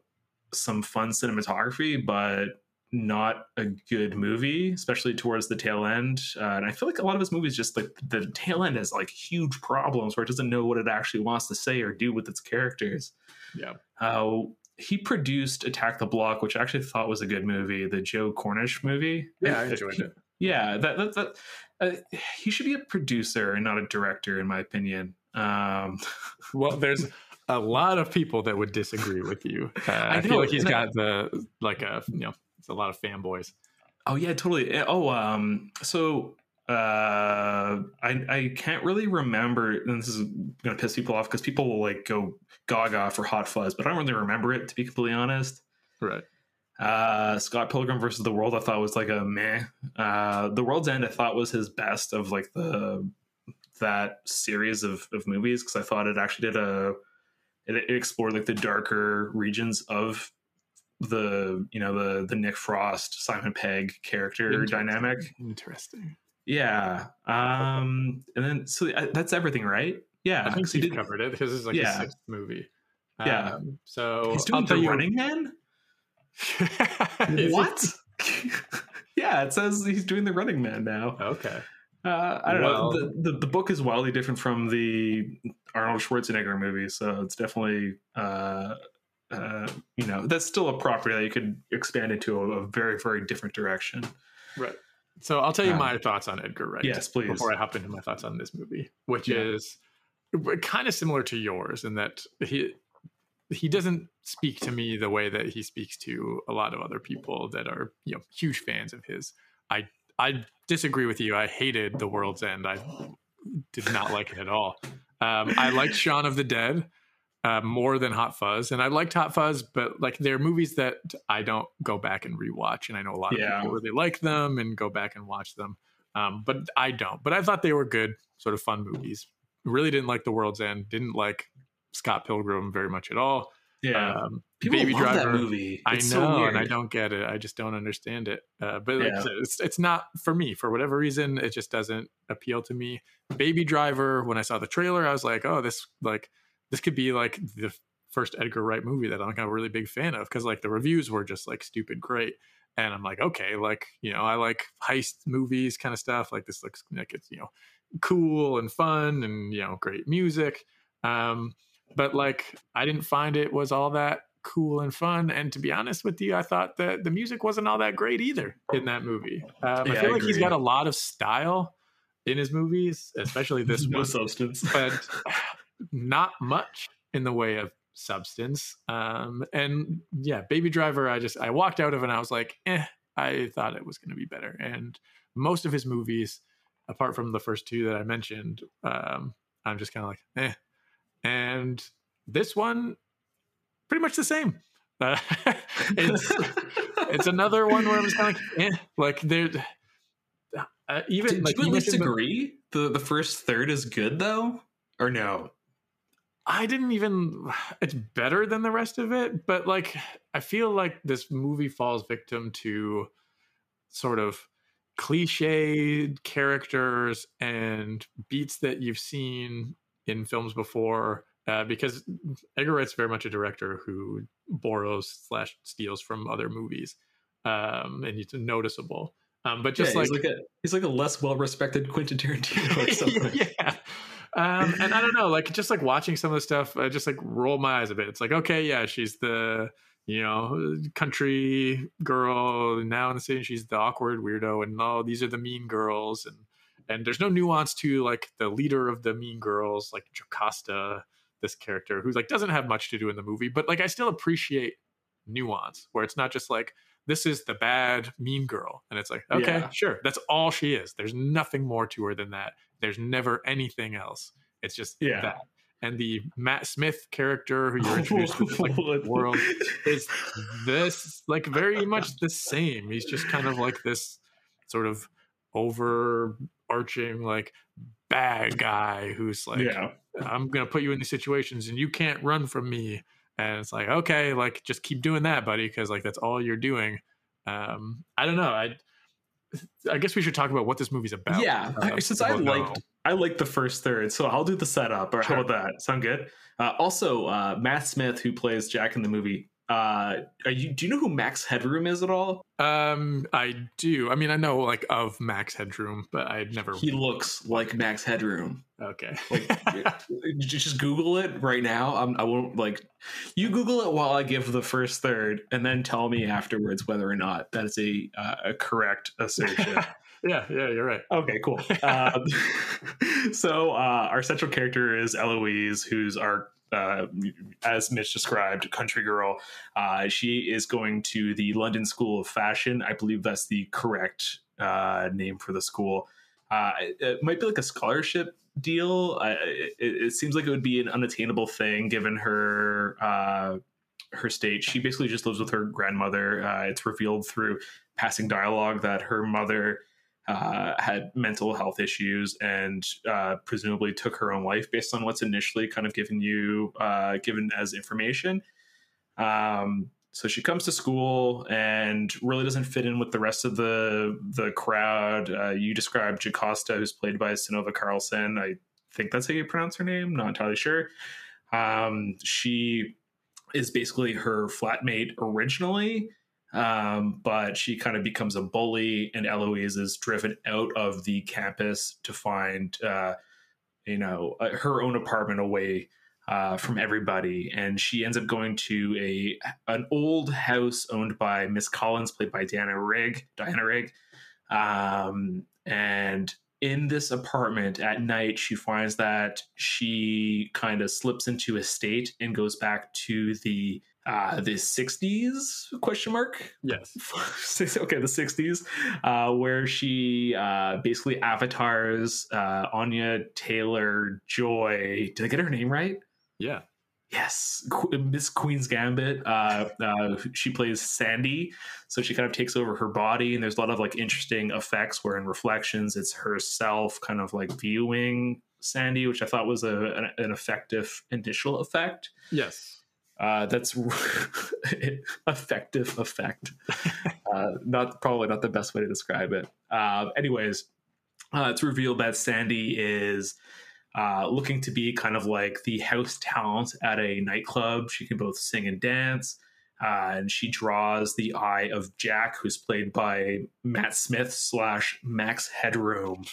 some fun cinematography, but not a good movie, especially towards the tail end. Uh, and I feel like a lot of his movies just like the tail end has like huge problems where it doesn't know what it actually wants to say or do with its characters. Yeah. Uh, he produced Attack the Block, which I actually thought was a good movie, the Joe Cornish movie. Yeah, I enjoyed it. Yeah, that that, that uh, he should be a producer and not a director, in my opinion. Um, Well, there's a lot of people that would disagree with you. Uh, I, I feel like he's got the like a you know, it's a lot of fanboys. Oh yeah, totally. Oh, um, so uh, I I can't really remember, and this is gonna piss people off because people will like go gaga for Hot Fuzz, but I don't really remember it to be completely honest. Right. Uh, Scott Pilgrim versus the World, I thought was like a meh. Uh, the World's End, I thought was his best of like the that series of of movies because I thought it actually did a it, it explored like the darker regions of the you know the the Nick Frost Simon Pegg character Interesting. dynamic. Interesting. Yeah. Um. And then so uh, that's everything, right? Yeah. I think he did- covered it because this is like Yeah. his sixth movie. Yeah. Um, so He's doing the you Running Man. What? yeah, it says he's doing the Running Man now. Okay. Uh, I don't Well- know. The, the the book is wildly different from the Arnold Schwarzenegger movie, so it's definitely uh, uh, you know that's still a property that you could expand into a, a very very different direction. Right. So I'll tell you Um, my thoughts on Edgar Wright. yes, please. Before I hop into my thoughts on this movie, which Yeah. is kind of similar to yours in that he he doesn't speak to me the way that he speaks to a lot of other people that are you know huge fans of his. I I disagree with you. I hated The World's End. I did not like it at all. Um, I liked Shaun of the Dead uh, more than Hot Fuzz, and I liked Hot Fuzz, but like they're movies that I don't go back and rewatch, and I know a lot of Yeah. people really like them and go back and watch them, um, but I don't. But I thought they were good, sort of fun movies. Really didn't like The World's End. Didn't like Scott Pilgrim very much at all. Yeah. Um, People Baby love that Driver, movie. I know, so and I don't get it. I just don't understand it. Uh, but like, Yeah. it's it's not for me for whatever reason. It just doesn't appeal to me. Baby Driver. When I saw the trailer, I was like, oh, this like this could be like the first Edgar Wright movie that I'm like a really big fan of because like the reviews were just like stupid great. And I'm like, okay, like you know, I like heist movies kind of stuff. Like this looks like it's you know cool and fun and you know great music. Um, but like I didn't find it was all that cool and fun. And to be honest with you, I thought that the music wasn't all that great either in that movie. Um, I feel I like he's got a lot of style in his movies, especially this no one, substance. but not much in the way of substance. Um, and yeah, Baby Driver, I just I walked out of it and I was like, eh, I thought it was going to be better. And most of his movies, apart from the first two that I mentioned, um, I'm just kind of like, eh. And this one, pretty much the same. Uh, it's it's another one where I'm just kind of like, eh, like there. Uh, even Did like you at least the- agree the the first third is good though, or no? I didn't even it's better than the rest of it, but like I feel like this movie falls victim to sort of cliched characters and beats that you've seen in films before. Uh, because Edgar Wright's very much a director who borrows slash steals from other movies, um, and it's noticeable. Um, but just yeah, like, he's like a he's like a less well respected Quentin Tarantino or something. yeah. Um, and I don't know, like just like watching some of the stuff, I just like roll my eyes a bit. It's like, okay, yeah, she's the you know country girl now in the city. She's the awkward weirdo, and oh, these are the mean girls, and and there's no nuance to like the leader of the mean girls, like Jocasta, this character who's like doesn't have much to do in the movie, but like I still appreciate nuance where it's not just like this is the bad mean girl and it's like okay Yeah. sure that's all she is there's nothing more to her than that there's never anything else it's just Yeah. that and the matt smith character who you're introduced to this like world is this like very much the same he's just kind of like this sort of overarching like bad guy who's like yeah. I'm gonna put you in these situations and you can't run from me. And it's like, okay, like just keep doing that, buddy, because like that's all you're doing. Um, I don't know. I I guess we should talk about what this movie's about. Yeah, Uh, since I liked I liked the first third, so I'll do the setup. Or how about that? Sound good? Uh, also, uh, Matt Smith, who plays Jack in the movie, uh, are you? Do you know who Max Headroom is at all? Um, I do. I mean, I know like of Max Headroom, but I'd never. He looks like Max Headroom. okay. like Just Google it right now. I'm, I won't like you Google it while I give the first third, and then tell me afterwards whether or not that is a uh, a correct assertion. yeah, yeah, you're right. Okay, cool. Um, so uh, our central character is Eloise, who's our, uh, as Mitch described, country girl. Uh, she is going to the London School of Fashion. I believe that's the correct uh, name for the school. Uh, it, might be like a scholarship deal. It, it seems like it would be an unattainable thing given her uh, her state. She basically just lives with her grandmother. Uh, it's revealed through passing dialogue that her mother uh, had mental health issues and uh, presumably took her own life based on what's initially kind of given you uh, given as information. Um, so she comes to school and really doesn't fit in with the rest of the the crowd. Uh, you described Jocasta, who's played by Synnøve Karlsen. I think that's how you pronounce her name. Not entirely sure. Um, she is basically her flatmate originally, um, but she kind of becomes a bully, and Eloise is driven out of the campus to find, uh, you know, uh, her own apartment away uh, from everybody, and she ends up going to a an old house owned by Miss Collins, played by Diana Rigg. Diana Rigg, um, and in this apartment at night, she finds that she kind of slips into a state and goes back to the uh, the 60s question mark Yes. okay the 60s uh, where she uh, basically avatars uh, anya taylor joy did i get her name right Yeah. Yes, Miss Queen's Gambit. Uh, uh, she plays Sandy, so she kind of takes over her body, and there's a lot of like interesting effects where in reflections it's herself kind of like viewing Sandy, which I thought was a an, an effective initial effect. Yes. Uh, that's effective effect. Uh, not probably not the best way to describe it. Uh, anyways, uh, it's revealed that Sandy is uh, looking to be kind of like the house talent at a nightclub. She can both sing and dance. Uh, and she draws the eye of Jack, who's played by Matt Smith slash Max Headroom.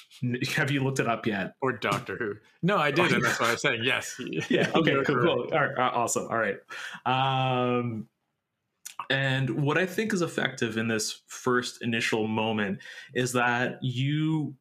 Have you looked it up yet? Or Doctor Who. No, I did, and that's why I'm saying yes. Yeah. Okay. Cool. cool. All right. Awesome. All right. Um, and what I think is effective in this first initial moment is that you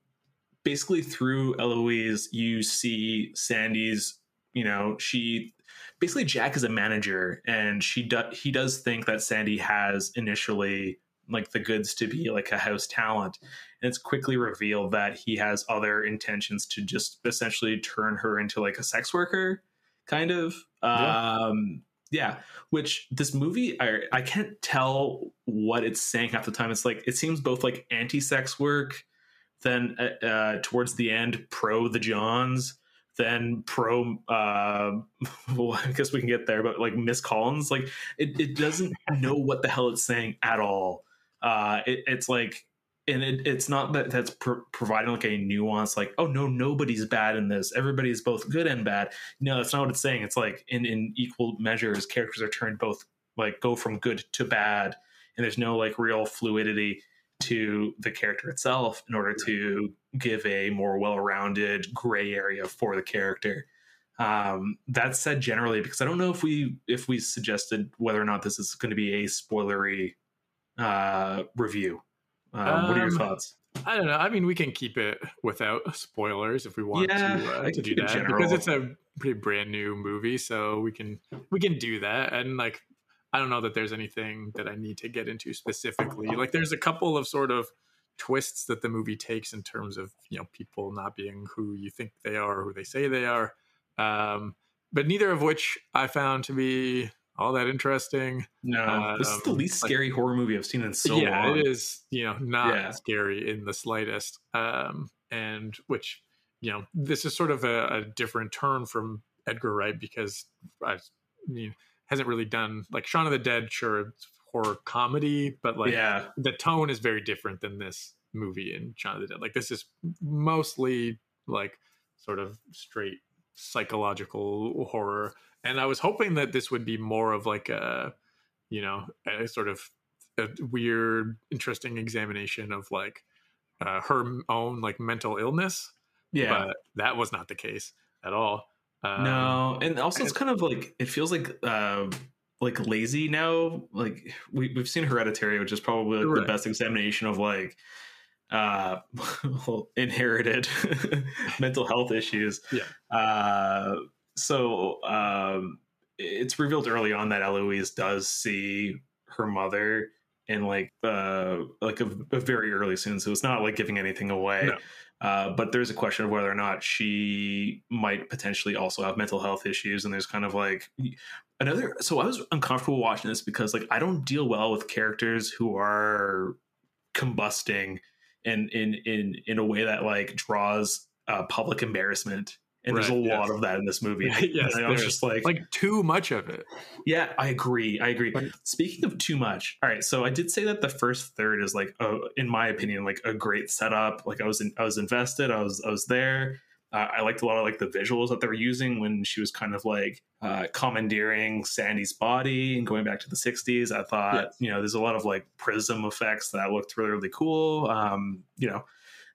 basically through Eloise, you see Sandy's, you know, she basically Jack is a manager and she does he does think that Sandy has initially like the goods to be like a house talent. And it's quickly revealed that he has other intentions to just essentially turn her into like a sex worker, kind of. Yeah. Um yeah, which this movie I I can't tell what it's saying half the time. It's like it seems both like anti-sex work, then uh, uh, towards the end pro the Johns, then pro. Uh, well, I guess we can get there, but like Miss Collins, like it, it doesn't know what the hell it's saying at all. Uh, it, it's like, and it, it's not that that's pro- providing like a nuance, like oh no, nobody's bad in this. Everybody's both good and bad. No, that's not what it's saying. It's like in in equal measures, characters are turned both like go from good to bad, and there's no like real fluidity to the character itself in order to give a more well-rounded gray area for the character. Um, that said, generally, because I don't know if we if we suggested whether or not this is going to be a spoilery uh, review. Um, what are your Um, thoughts? I don't know. I mean, we can keep it without spoilers if we want Yeah, to, uh, to do that general. because it's a pretty brand new movie, so we can we can do that. And like, I don't know that there's anything that I need to get into specifically. Like, there's a couple of sort of twists that the movie takes in terms of you know people not being who you think they are or who they say they are, um, but neither of which I found to be all that interesting. No, this is the um, least like- scary horror movie I've seen in so yeah, long. it is. You know, not Yeah. scary in the slightest. Um, and which, you know, this is sort of a, a different turn from Edgar Wright because I mean, hasn't really done like Shaun of the Dead. Sure, it's horror comedy, but like yeah, the tone is very different than this movie in Shaun of the Dead. Like this is mostly like sort of straight psychological horror. And I was hoping that this would be more of like a, you know, a sort of a weird, interesting examination of like uh, her own like mental illness. yeah. But that was not the case at all. Um, no, and also it's kind of like it feels like uh, like lazy now. Like we we've seen Hereditary, which is probably like the best examination of like uh inherited mental health issues. Yeah. Uh, so um, it's revealed early on that Eloise does see her mother in like uh like a, a very early scene, so it's not like giving anything away. No. Uh, but there's a question of whether or not she might potentially also have mental health issues, and there's kind of like another. So I was uncomfortable watching this because like I don't deal well with characters who are combusting in in in in a way that like draws uh, public embarrassment. And there's a Right, lot yes. of that in this movie. Yes, and I was just like, like too much of it. yeah, I agree. I agree. But- Speaking of too much, all right. So I did say that the first third is like, uh, in my opinion, like a great setup. Like I was, in, I was invested. I was, I was there. Uh, I liked a lot of like the visuals that they were using when she was kind of like uh, commandeering Sandy's body and going back to the '60s. I thought, Yes. you know, there's a lot of like prism effects that looked really, really cool. Um, you know,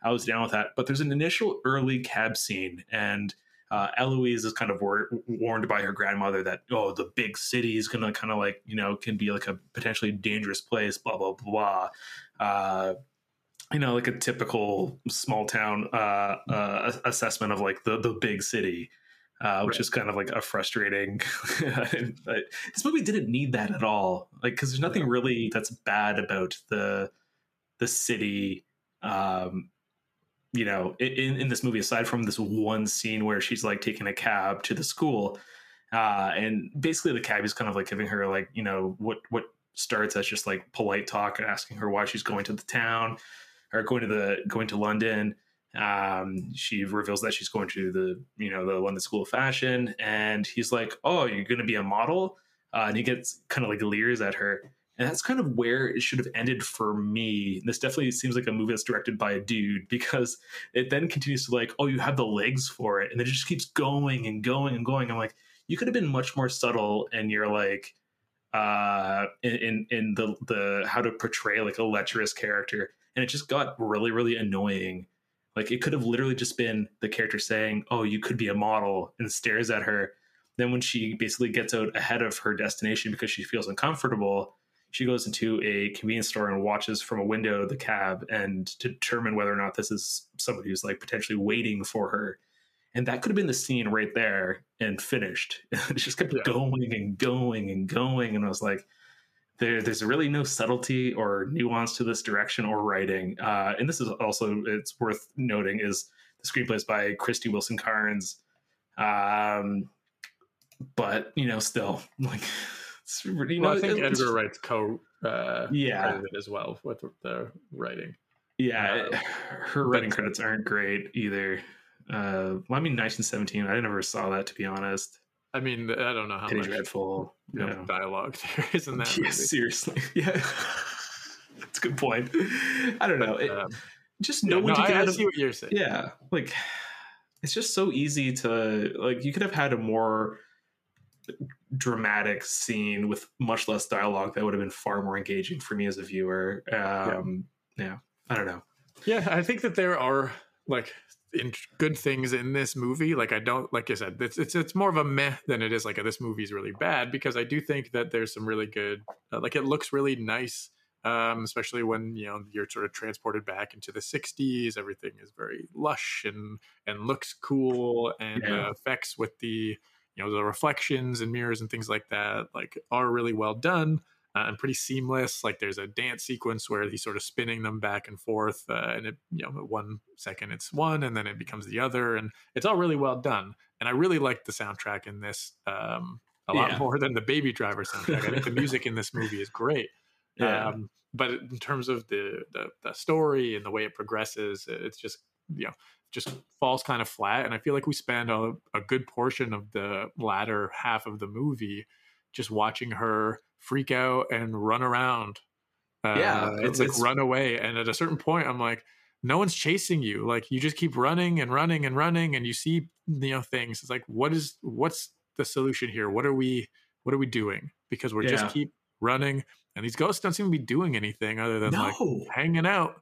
I was down with that. But there's an initial early cab scene, and uh, Eloise is kind of war- warned by her grandmother that oh, the big city is gonna kind of like you know can be like a potentially dangerous place. Blah blah blah. Uh, you know, like a typical small town uh, uh, assessment of like the the big city. Uh, which Right. is kind of like a frustrating. this movie didn't need that at all, like because there's nothing really that's bad about the the city um, you know, in, in this movie, aside from this one scene where she's like taking a cab to the school, uh, and basically the cab is kind of like giving her like, you know, what what starts as just like polite talk, asking her why she's going to the town or going to the going to London. Um, she reveals that she's going to the you know the London School of Fashion, and he's like, "Oh, you're going to be a model." uh, and he gets kind of like leers at her. And that's kind of where it should have ended for me. This definitely seems like a movie that's directed by a dude because it then continues to like, oh, you have the legs for it, and it just keeps going and going and going. I'm like, you could have been much more subtle and you're like, uh, in in, the the how to portray like a lecherous character, and it just got really really annoying. Like it could have literally just been the character saying, "Oh, you could be a model," and stares at her. Then when she basically gets out ahead of her destination because she feels uncomfortable she goes into a convenience store and watches from a window the cab and to determine whether or not this is somebody who's like potentially waiting for her. And that could have been the scene right there and finished. it just kept Yeah. going and going and going. And I was like, there, there's really no subtlety or nuance to this direction or writing. Uh, and this is also, it's worth noting, is the screenplay is by Krysty Wilson-Cairns. Um, but, you know, still, like, it's, you know, well, I think it- Edgar Wright's co uh, Yeah. as well with the writing. Yeah, Uh, her writing but- credits aren't great either. Uh, well, I mean, 1917. I never saw that to be honest. I mean, I don't know how Penny much Dreadful. Yeah. dialogue there is in that Yeah, movie. seriously. Yeah, that's a good point. I don't know. It, Um, just yeah, know when no, to I, I of. what you're saying. Yeah, like it's just so easy to like. You could have had a more dramatic scene with much less dialogue that would have been far more engaging for me as a viewer. Um, yeah, I don't know. Yeah, I think that there are like in good things in this movie. Like I don't like I said, it's it's it's more of a meh than it is like a, this movie's really bad because I do think that there's some really good uh, like it looks really nice. Um, especially when you know you're sort of transported back into the 60s everything is very lush and and looks cool and Yeah. uh, effects with the you know the reflections and mirrors and things like that like are really well done uh, and pretty seamless. Like there's a dance sequence where he's sort of spinning them back and forth, uh, and it you know one second it's one, and then it becomes the other, and it's all really well done. And I really like the soundtrack in this um, a lot Yeah. more than the Baby Driver soundtrack. I think the music in this movie is great. Yeah. Um, but in terms of the, the the story and the way it progresses, it's just you know just falls kind of flat. And I feel like we spend a, a good portion of the latter half of the movie just watching her freak out and run around. Uh, Yeah, it's it's- like it's- run away. And at a certain point, I'm like, no one's chasing you. Like you just keep running and running and running, and you see you know things. It's like, what is what's the solution here? What are we what are we doing? Because we're Yeah. just keep running, and these ghosts don't seem to be doing anything other than like hanging out.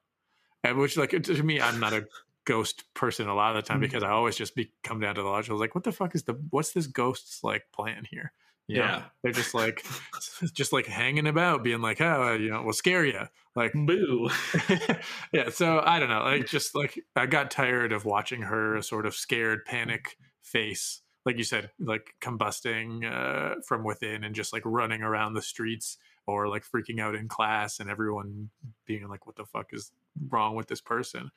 And which, like, to me, I'm not a ghost person a lot of the time Mhm. because I always just be, come down to the lodge. I was Like, what the fuck is the what's this ghost's like plan here? You know, Yeah. they're just like, just like hanging about, being like, oh, you know, we'll scare you. Like, Boo. yeah. So I don't know. Like, just like I got tired of watching her sort of scared, panic face, like you said, like combusting uh, from within and just like running around the streets or like freaking out in class and everyone being like, "What the fuck is wrong with this person?"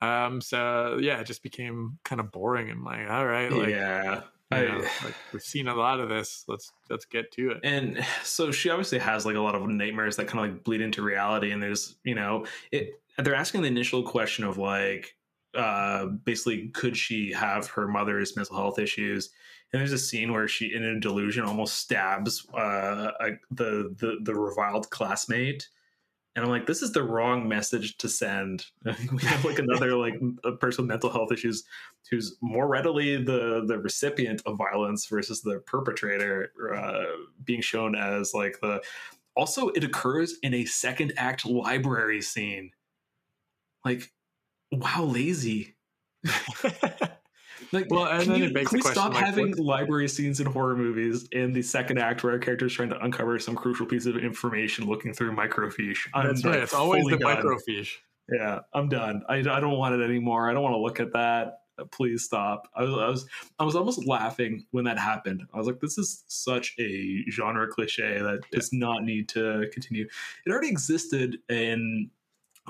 Um. So yeah, it just became kind of boring. and like, all right, like, yeah. You I- know, like we've seen a lot of this. Let's let's get to it. and so she obviously has like a lot of nightmares that kind of like bleed into reality and there's you know it they're asking the initial question of like uh basically could she have her mother's mental health issues and there's a scene where she in a delusion almost stabs uh a, the the the reviled classmate and i'm like this is the wrong message to send. We have like another like a person with mental health issues who's more readily the the recipient of violence versus the perpetrator uh, being shown as like the also it occurs in a second act library scene. Like wow lazy like Well, and then you, it begs can we question, stop like, having what- library scenes in horror movies in the second act where a character is trying to uncover some crucial piece of information looking through microfiche I'm, That's right. It's always the done. microfiche. Yeah, I'm done. I, I don't want it anymore. I don't want to look at that. Please stop. I was, I was I was almost laughing when that happened. I was like, this is such a genre cliche that does not need to continue. It already existed in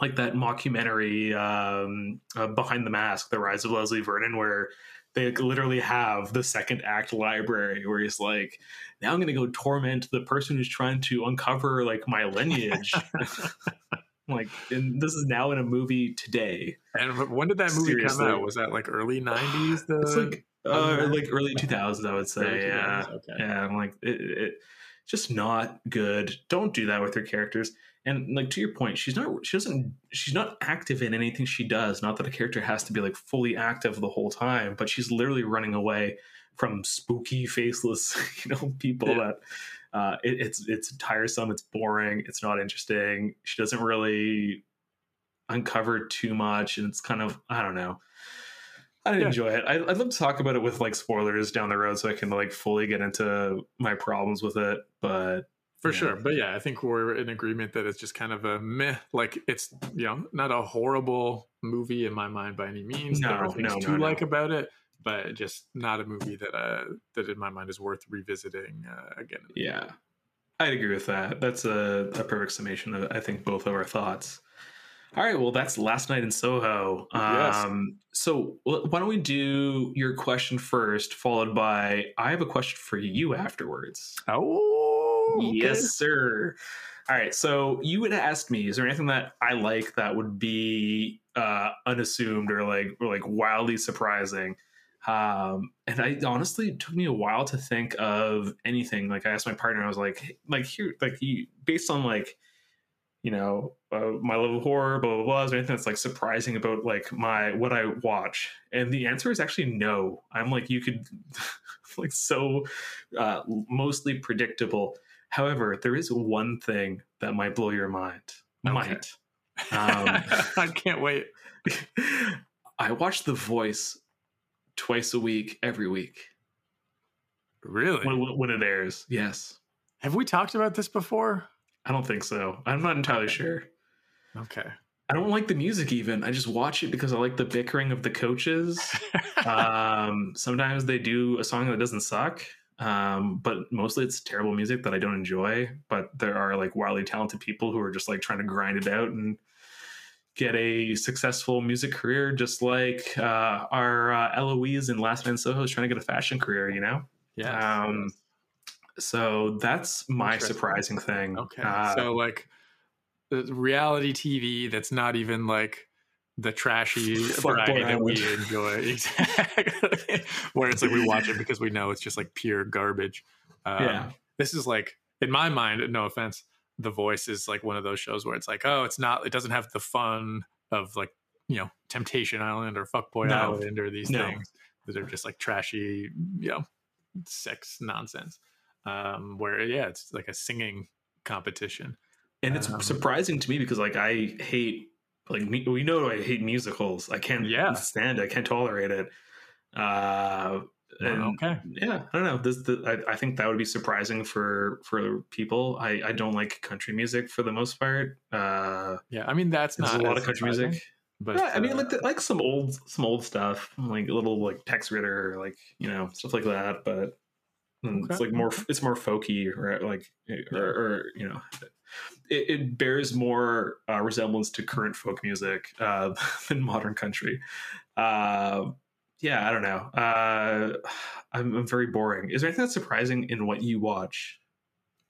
like that mockumentary um, uh, behind the mask, the rise of Leslie Vernon, where they literally have the second act library where he's like, now I'm going to go torment the person who's trying to uncover like my lineage. like, and this is now in a movie today. And when did that movie Seriously. come out? Was that like early '90s? The It's like uh, like early 2000s, I would say. Yeah, 2000s, okay. yeah. I'm like, it, it, just not good. Don't do that with your characters. And like to your point, she's not she doesn't she's not active in anything she does. Not that a character has to be like fully active the whole time, but she's literally running away from spooky, faceless, you know, people Yeah. that uh, it, it's it's tiresome, it's boring, it's not interesting. She doesn't really uncover too much, and it's kind of I don't know. I Yeah. enjoy it. I, I'd love to talk about it with like spoilers down the road, so I can like fully get into my problems with it. But for Yeah. sure. But yeah, I think we're in agreement that it's just kind of a meh. Like it's you know not a horrible movie in my mind by any means. there No, are things no, to no, no. like about it, but just not a movie that uh that in my mind is worth revisiting uh, again. yeah, I'd agree with that. That's a, a perfect summation of I think both of our thoughts. All right, well, that's last night in Soho. Yes. Um, so why don't we do your question first, followed by I have a question for you afterwards. Oh, okay. Yes, sir. All right. So you would ask me, is there anything that I like that would be uh, unassumed or like or like wildly surprising? Um, and I honestly took me a while to think of anything. Like I asked my partner, I was like, like here, like you, based on like, you know, uh, my love of horror, blah blah blah. Is there anything that's like surprising about like my what I watch? And the answer is actually no. I'm like you could, like so, uh, mostly predictable. However, there is one thing that might blow your mind. Okay. Might. Um, I can't wait. I watch The Voice twice a week, every week Really? when, when it airs. Yes. Have we talked about this before? I don't think so. I'm not entirely sure. Okay. I don't like the music even. I just watch it because I like the bickering of the coaches. um, sometimes they do a song that doesn't suck, um, but mostly it's terrible music that I don't enjoy. But there are like wildly talented people who are just like trying to grind it out and get a successful music career, just like uh, our uh, Eloise in Last Man Soho is trying to get a fashion career. You know. yeah. Um, so that's my surprising thing. Okay. Uh, so like reality TV that's not even like the trashy Fuck variety that we enjoy. Exactly. Where it's like we watch it because we know it's just like pure garbage. Um, Yeah. This is like in my mind, no offense, The Voice is like one of those shows where it's like, oh, it's not it doesn't have the fun of like, you know, Temptation Island or Fuckboy No. Island or these No. things that are just like trashy, you know, sex nonsense. Um, where yeah, it's like a singing competition. and it's Um, surprising to me because like I hate like me, we know I hate musicals. I can't Yeah. stand it. I can't tolerate it. Uh, and okay. yeah, I don't know. This the, I, I think that would be surprising for for people. I I don't like country music for the most part. Uh, Yeah, I mean that's not a lot of country music. but yeah, I mean uh, like the, like some old some old stuff, like a little like Tex Ritter, like you know stuff like that. But mm, it's like more it's more folky, right? like or, or you know, it, it bears more uh, resemblance to current folk music uh, than modern country. Uh, yeah, I don't know. Uh, I'm, I'm very boring. Is there anything that's surprising in what you watch?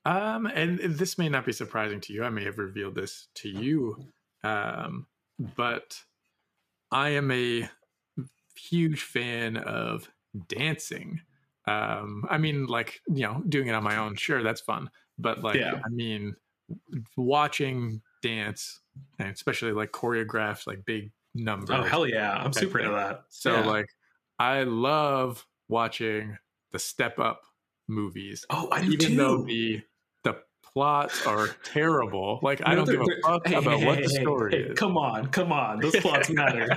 Um, and this may not be surprising to you. I may have revealed this to you, um, but I am a huge fan of dancing. Um, I mean, like you know, doing it on my own, sure, that's fun. But like, Yeah. I mean, watching dance, and especially like choreographed, like big numbers. Oh hell yeah, I'm super into that. So Yeah. like, I love watching the Step Up movies oh, I do even too. though the the plots are terrible. Like I don't give a fuck hey, about hey, what hey, the story is. Come on, come on. Those plots matter.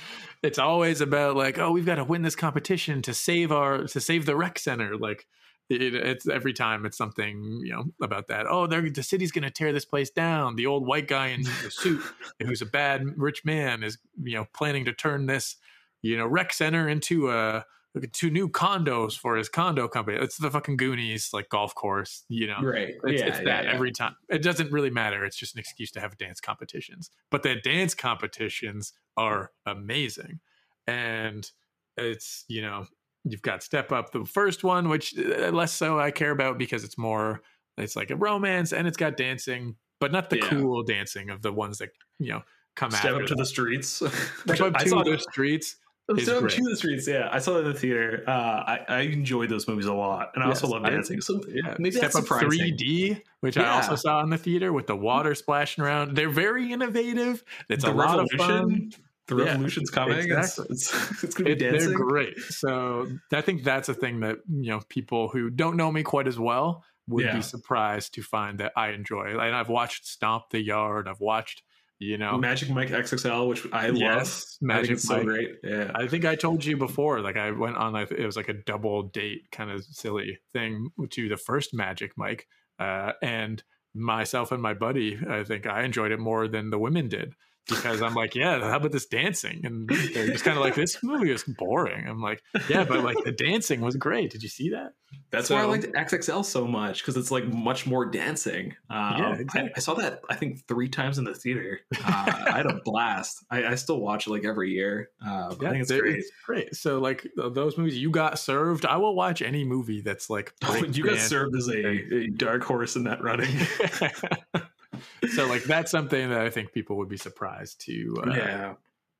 it's always about like, oh, we've got to win this competition to save our to save the rec center. Like it, it's every time it's something you know about that. Oh, they're the city's going to tear this place down. The old white guy in the suit, who's a bad rich man, is you know planning to turn this you know rec center into a two new condos for his condo company. It's the fucking Goonies like golf course, you know. right. It's, yeah, it's yeah, that yeah. every time. It doesn't really matter. It's just an excuse to have dance competitions. But the dance competitions are amazing. And it's, you know, you've got Step Up, the first one, which uh, less so I care about because it's more, it's like a romance and it's got dancing, but not the Yeah. cool dancing of the ones that, you know, come out. Step up to that. the streets. Step Up I to saw the streets So great. to the streets, yeah. I saw that in the theater. Uh, I, I enjoyed those movies a lot, and I also love dancing. So Yeah, maybe Step Up 3D, which I also saw in the theater with the water splashing around. They're very innovative. It's The a lot of fun. The Yeah, revolution's coming. It's, exactly. it's, it's gonna be It- they're great. So I think that's a thing that you know people who don't know me quite as well would Yeah. be surprised to find that I enjoy. And I've watched Stomp the Yard. I've watched, you know, Magic Mike XXL, which I Yes, love. Magic it's so Mike. great. Yeah. I think I told you before, like I went on, like, it was like a double date kind of silly thing to the first Magic Mike, uh, and myself and my buddy, I think I enjoyed it more than the women did because I'm like, yeah, how about this dancing? And they're just kind of like, this movie is boring. I'm like, yeah, but like the dancing was great. Did you see that? That's So- why I liked XXL so much because it's like much more dancing. Um, Yeah, I- exactly. I, saw that I think three times in the theater. Uh, I had a blast. I, I still watch it like every year. Uh, I think it's they're- great. It's great. So like those movies, you got served. I will watch any movie that's like you got served as a, a dark horse in that running. so like that's something that I think people would be surprised to uh, yeah.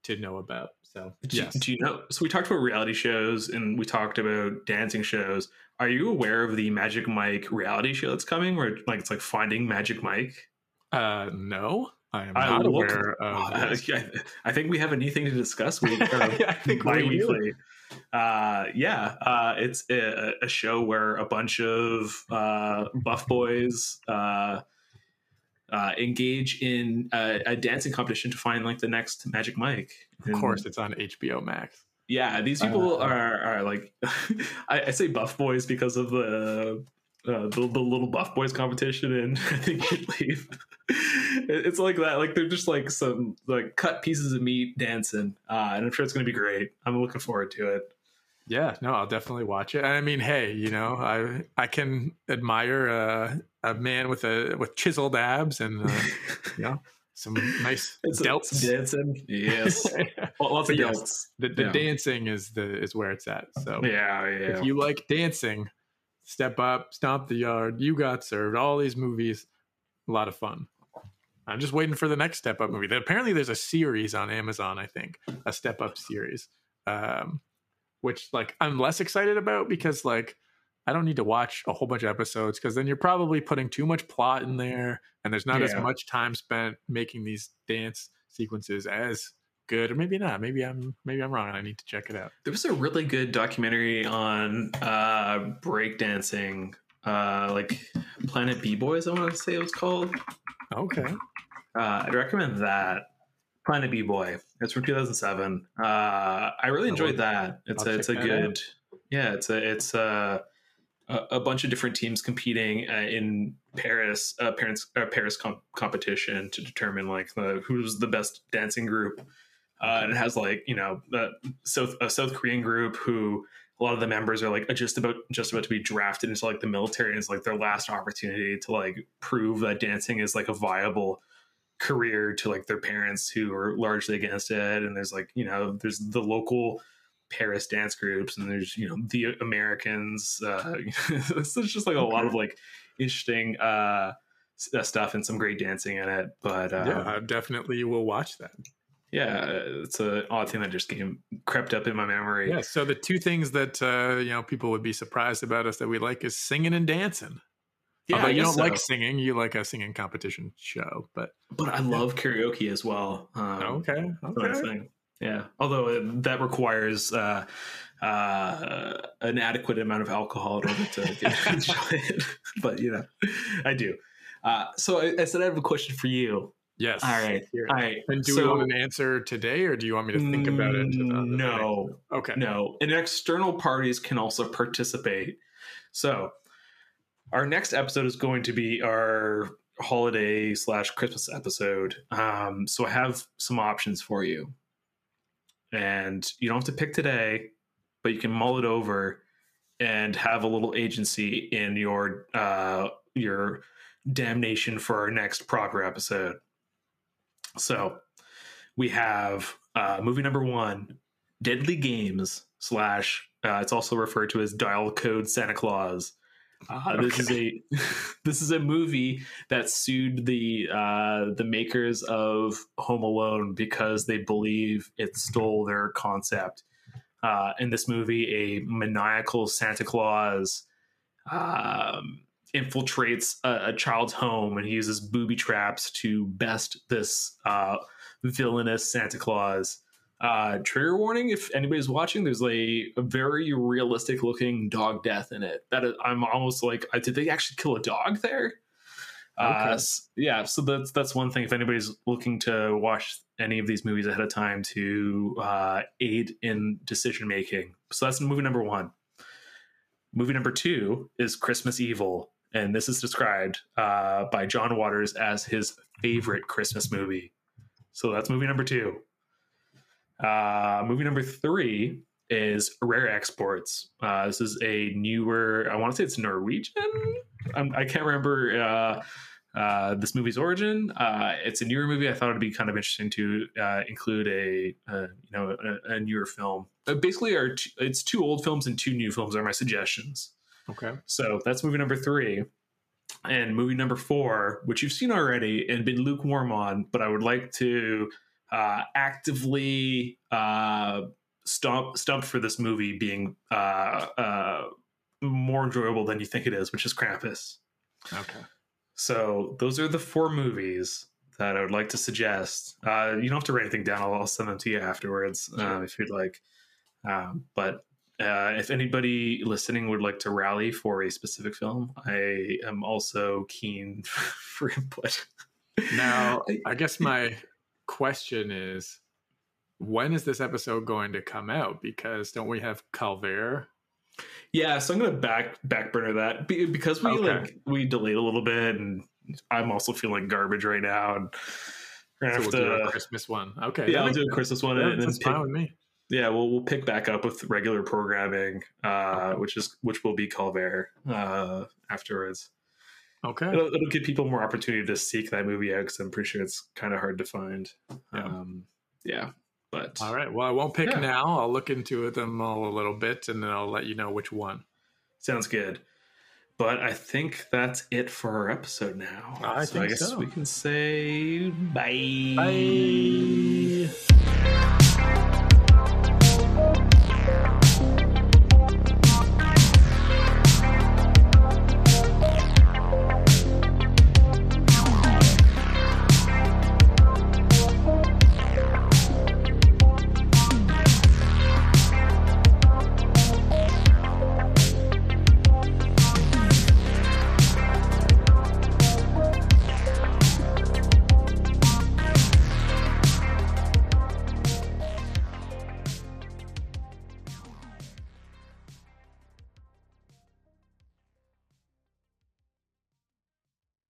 to know about. So Do, yes, do you know? So we talked about reality shows and we talked about dancing shows. Are you aware of the Magic Mike reality show that's coming? Where like it's like Finding Magic Mike. uh, no, I am I not look- aware of. Uh. I, I think we have a new thing to discuss. We, I think bi-weekly. Uh, yeah, uh, it's a, a show where a bunch of uh, buff boys uh, uh, engage in a, a dancing competition to find like the next Magic Mike. Of course, it's on HBO Max. Yeah, these people Uh, are are like I, I say buff boys because of the uh, the, the little buff boys competition and I think you leave. It's like that. Like they're just like some like cut pieces of meat dancing, uh, and I'm sure it's gonna be great. I'm looking forward to it. Yeah, no, I'll definitely watch it. I mean, hey, you know, I I can admire uh, a man with a with chiseled abs and uh, you know some nice It's delts. dancing. Yes, Well, lots of But yes, delts. the the Yeah. dancing is the is where it's at. So Yeah, yeah. if you like dancing, step up, stomp the yard. You got served. All these movies, a lot of fun. I'm just waiting for the next step up movie. Apparently, there's a series on Amazon. I think a step up series, um, which like I'm less excited about because like I don't need to watch a whole bunch of episodes because then you're probably putting too much plot in there, and there's not as much time spent making these dance sequences as good, or maybe not. Maybe I'm maybe I'm wrong. and I need to check it out. There was a really good documentary on uh breakdancing, uh like Planet B Boys, I want to say it was called. Okay. Uh I'd recommend that. Planet B Boy. It's from 2007. Uh I really enjoyed that. It's a it's a good yeah, it's a it's a a, a bunch of different teams competing uh, in Paris, uh, Paris, uh, Paris com- competition to determine like the, who's the best dancing group. Uh, and it has like you know the South a South Korean group who a lot of the members are like just about just about to be drafted into like the military and it's like their last opportunity to like prove that dancing is like a viable career to like their parents who are largely against it and there's like you know there's the local Paris dance groups and there's you know the Americans uh it's just like a lot of like interesting uh uh, stuff and some great dancing in it but uh, yeah, I definitely will watch that. yeah, it's an odd thing that just came crept up in my memory. Yeah. So the two things that uh, you know people would be surprised about us that we like is singing and dancing. Yeah, Although you don't so. like singing, you like a singing competition show. But but I love karaoke as well. Um, okay, okay. thing. Yeah, although it, that requires uh, uh, an adequate amount of alcohol in order to enjoy it. But you know, I do. Uh, so I, I said I have a question for you. Yes. All right, Here. all right. And do so, we want an answer today, or do you want me to think about it? uh, No, Okay. No, and external parties can also participate. So, our next episode is going to be our holiday slash Christmas episode. Um, so I have some options for you, and you don't have to pick today, but you can mull it over and have a little agency in your uh, your damnation for our next proper episode. So we have uh, movie number one, Deadly Games slash. Uh, it's also referred to as Dial Code Santa Claus. Uh, this is a this is a movie that sued the uh, the makers of Home Alone because they believe it stole their concept uh, in this movie, a maniacal Santa Claus um, infiltrates a, a child's home and he uses booby traps to best this uh, villainous Santa Claus. Uh, trigger warning: if anybody's watching, there's a, a very realistic looking dog death in it. That is, I'm almost like, uh, did they actually kill a dog there? Uh, Okay. s- yeah, so that's that's one thing. If anybody's looking to watch any of these movies ahead of time to uh, aid in decision making, so that's movie number one. Movie number two is Christmas Evil, and this is described uh, by John Waters as his favorite Christmas movie. So that's movie number two. Uh, movie number three is Rare Exports. Uh, this is a newer, I want to say it's Norwegian. I'm, I can't remember uh, uh, this movie's origin. Uh, it's a newer movie. I thought it'd be kind of interesting to uh, include a, uh, you know, a, a newer film. Uh, basically, are t- it's two old films and two new films are my suggestions. Okay. So that's movie number three. And movie number four, which you've seen already and been lukewarm on, but I would like to uh, actively uh, stump, stump for this movie being uh, uh, more enjoyable than you think it is, which is Krampus. Okay. So those are the four movies that I would like to suggest. Uh, you don't have to write anything down. I'll, I'll send them to you afterwards uh, if you'd like. Um, but uh, if anybody listening would like to rally for a specific film, I am also keen for input. Now, I guess my question is when is this episode going to come out? Because don't we have Calvaire? Yeah, so I'm gonna back back burner that Be- because we Okay. like we delayed a little bit, and I'm also feeling garbage right now, and we're gonna we'll have do to. a Christmas one. Okay. yeah, I'll do a. Christmas one, Yeah, and, that's pick, fine with me. yeah, we'll we'll pick back up with regular programming, uh, which is which will be Calvaire uh, afterwards. Okay. It'll, it'll give people more opportunity to seek that movie out because I'm pretty sure it's kind of hard to find. Yeah. Um, yeah, but All right. Well, I won't pick Yeah. now. I'll look into them all a little bit and then I'll let you know which one. sounds good. But I think that's it for our episode now. I so I think guess so. we can say bye. Bye.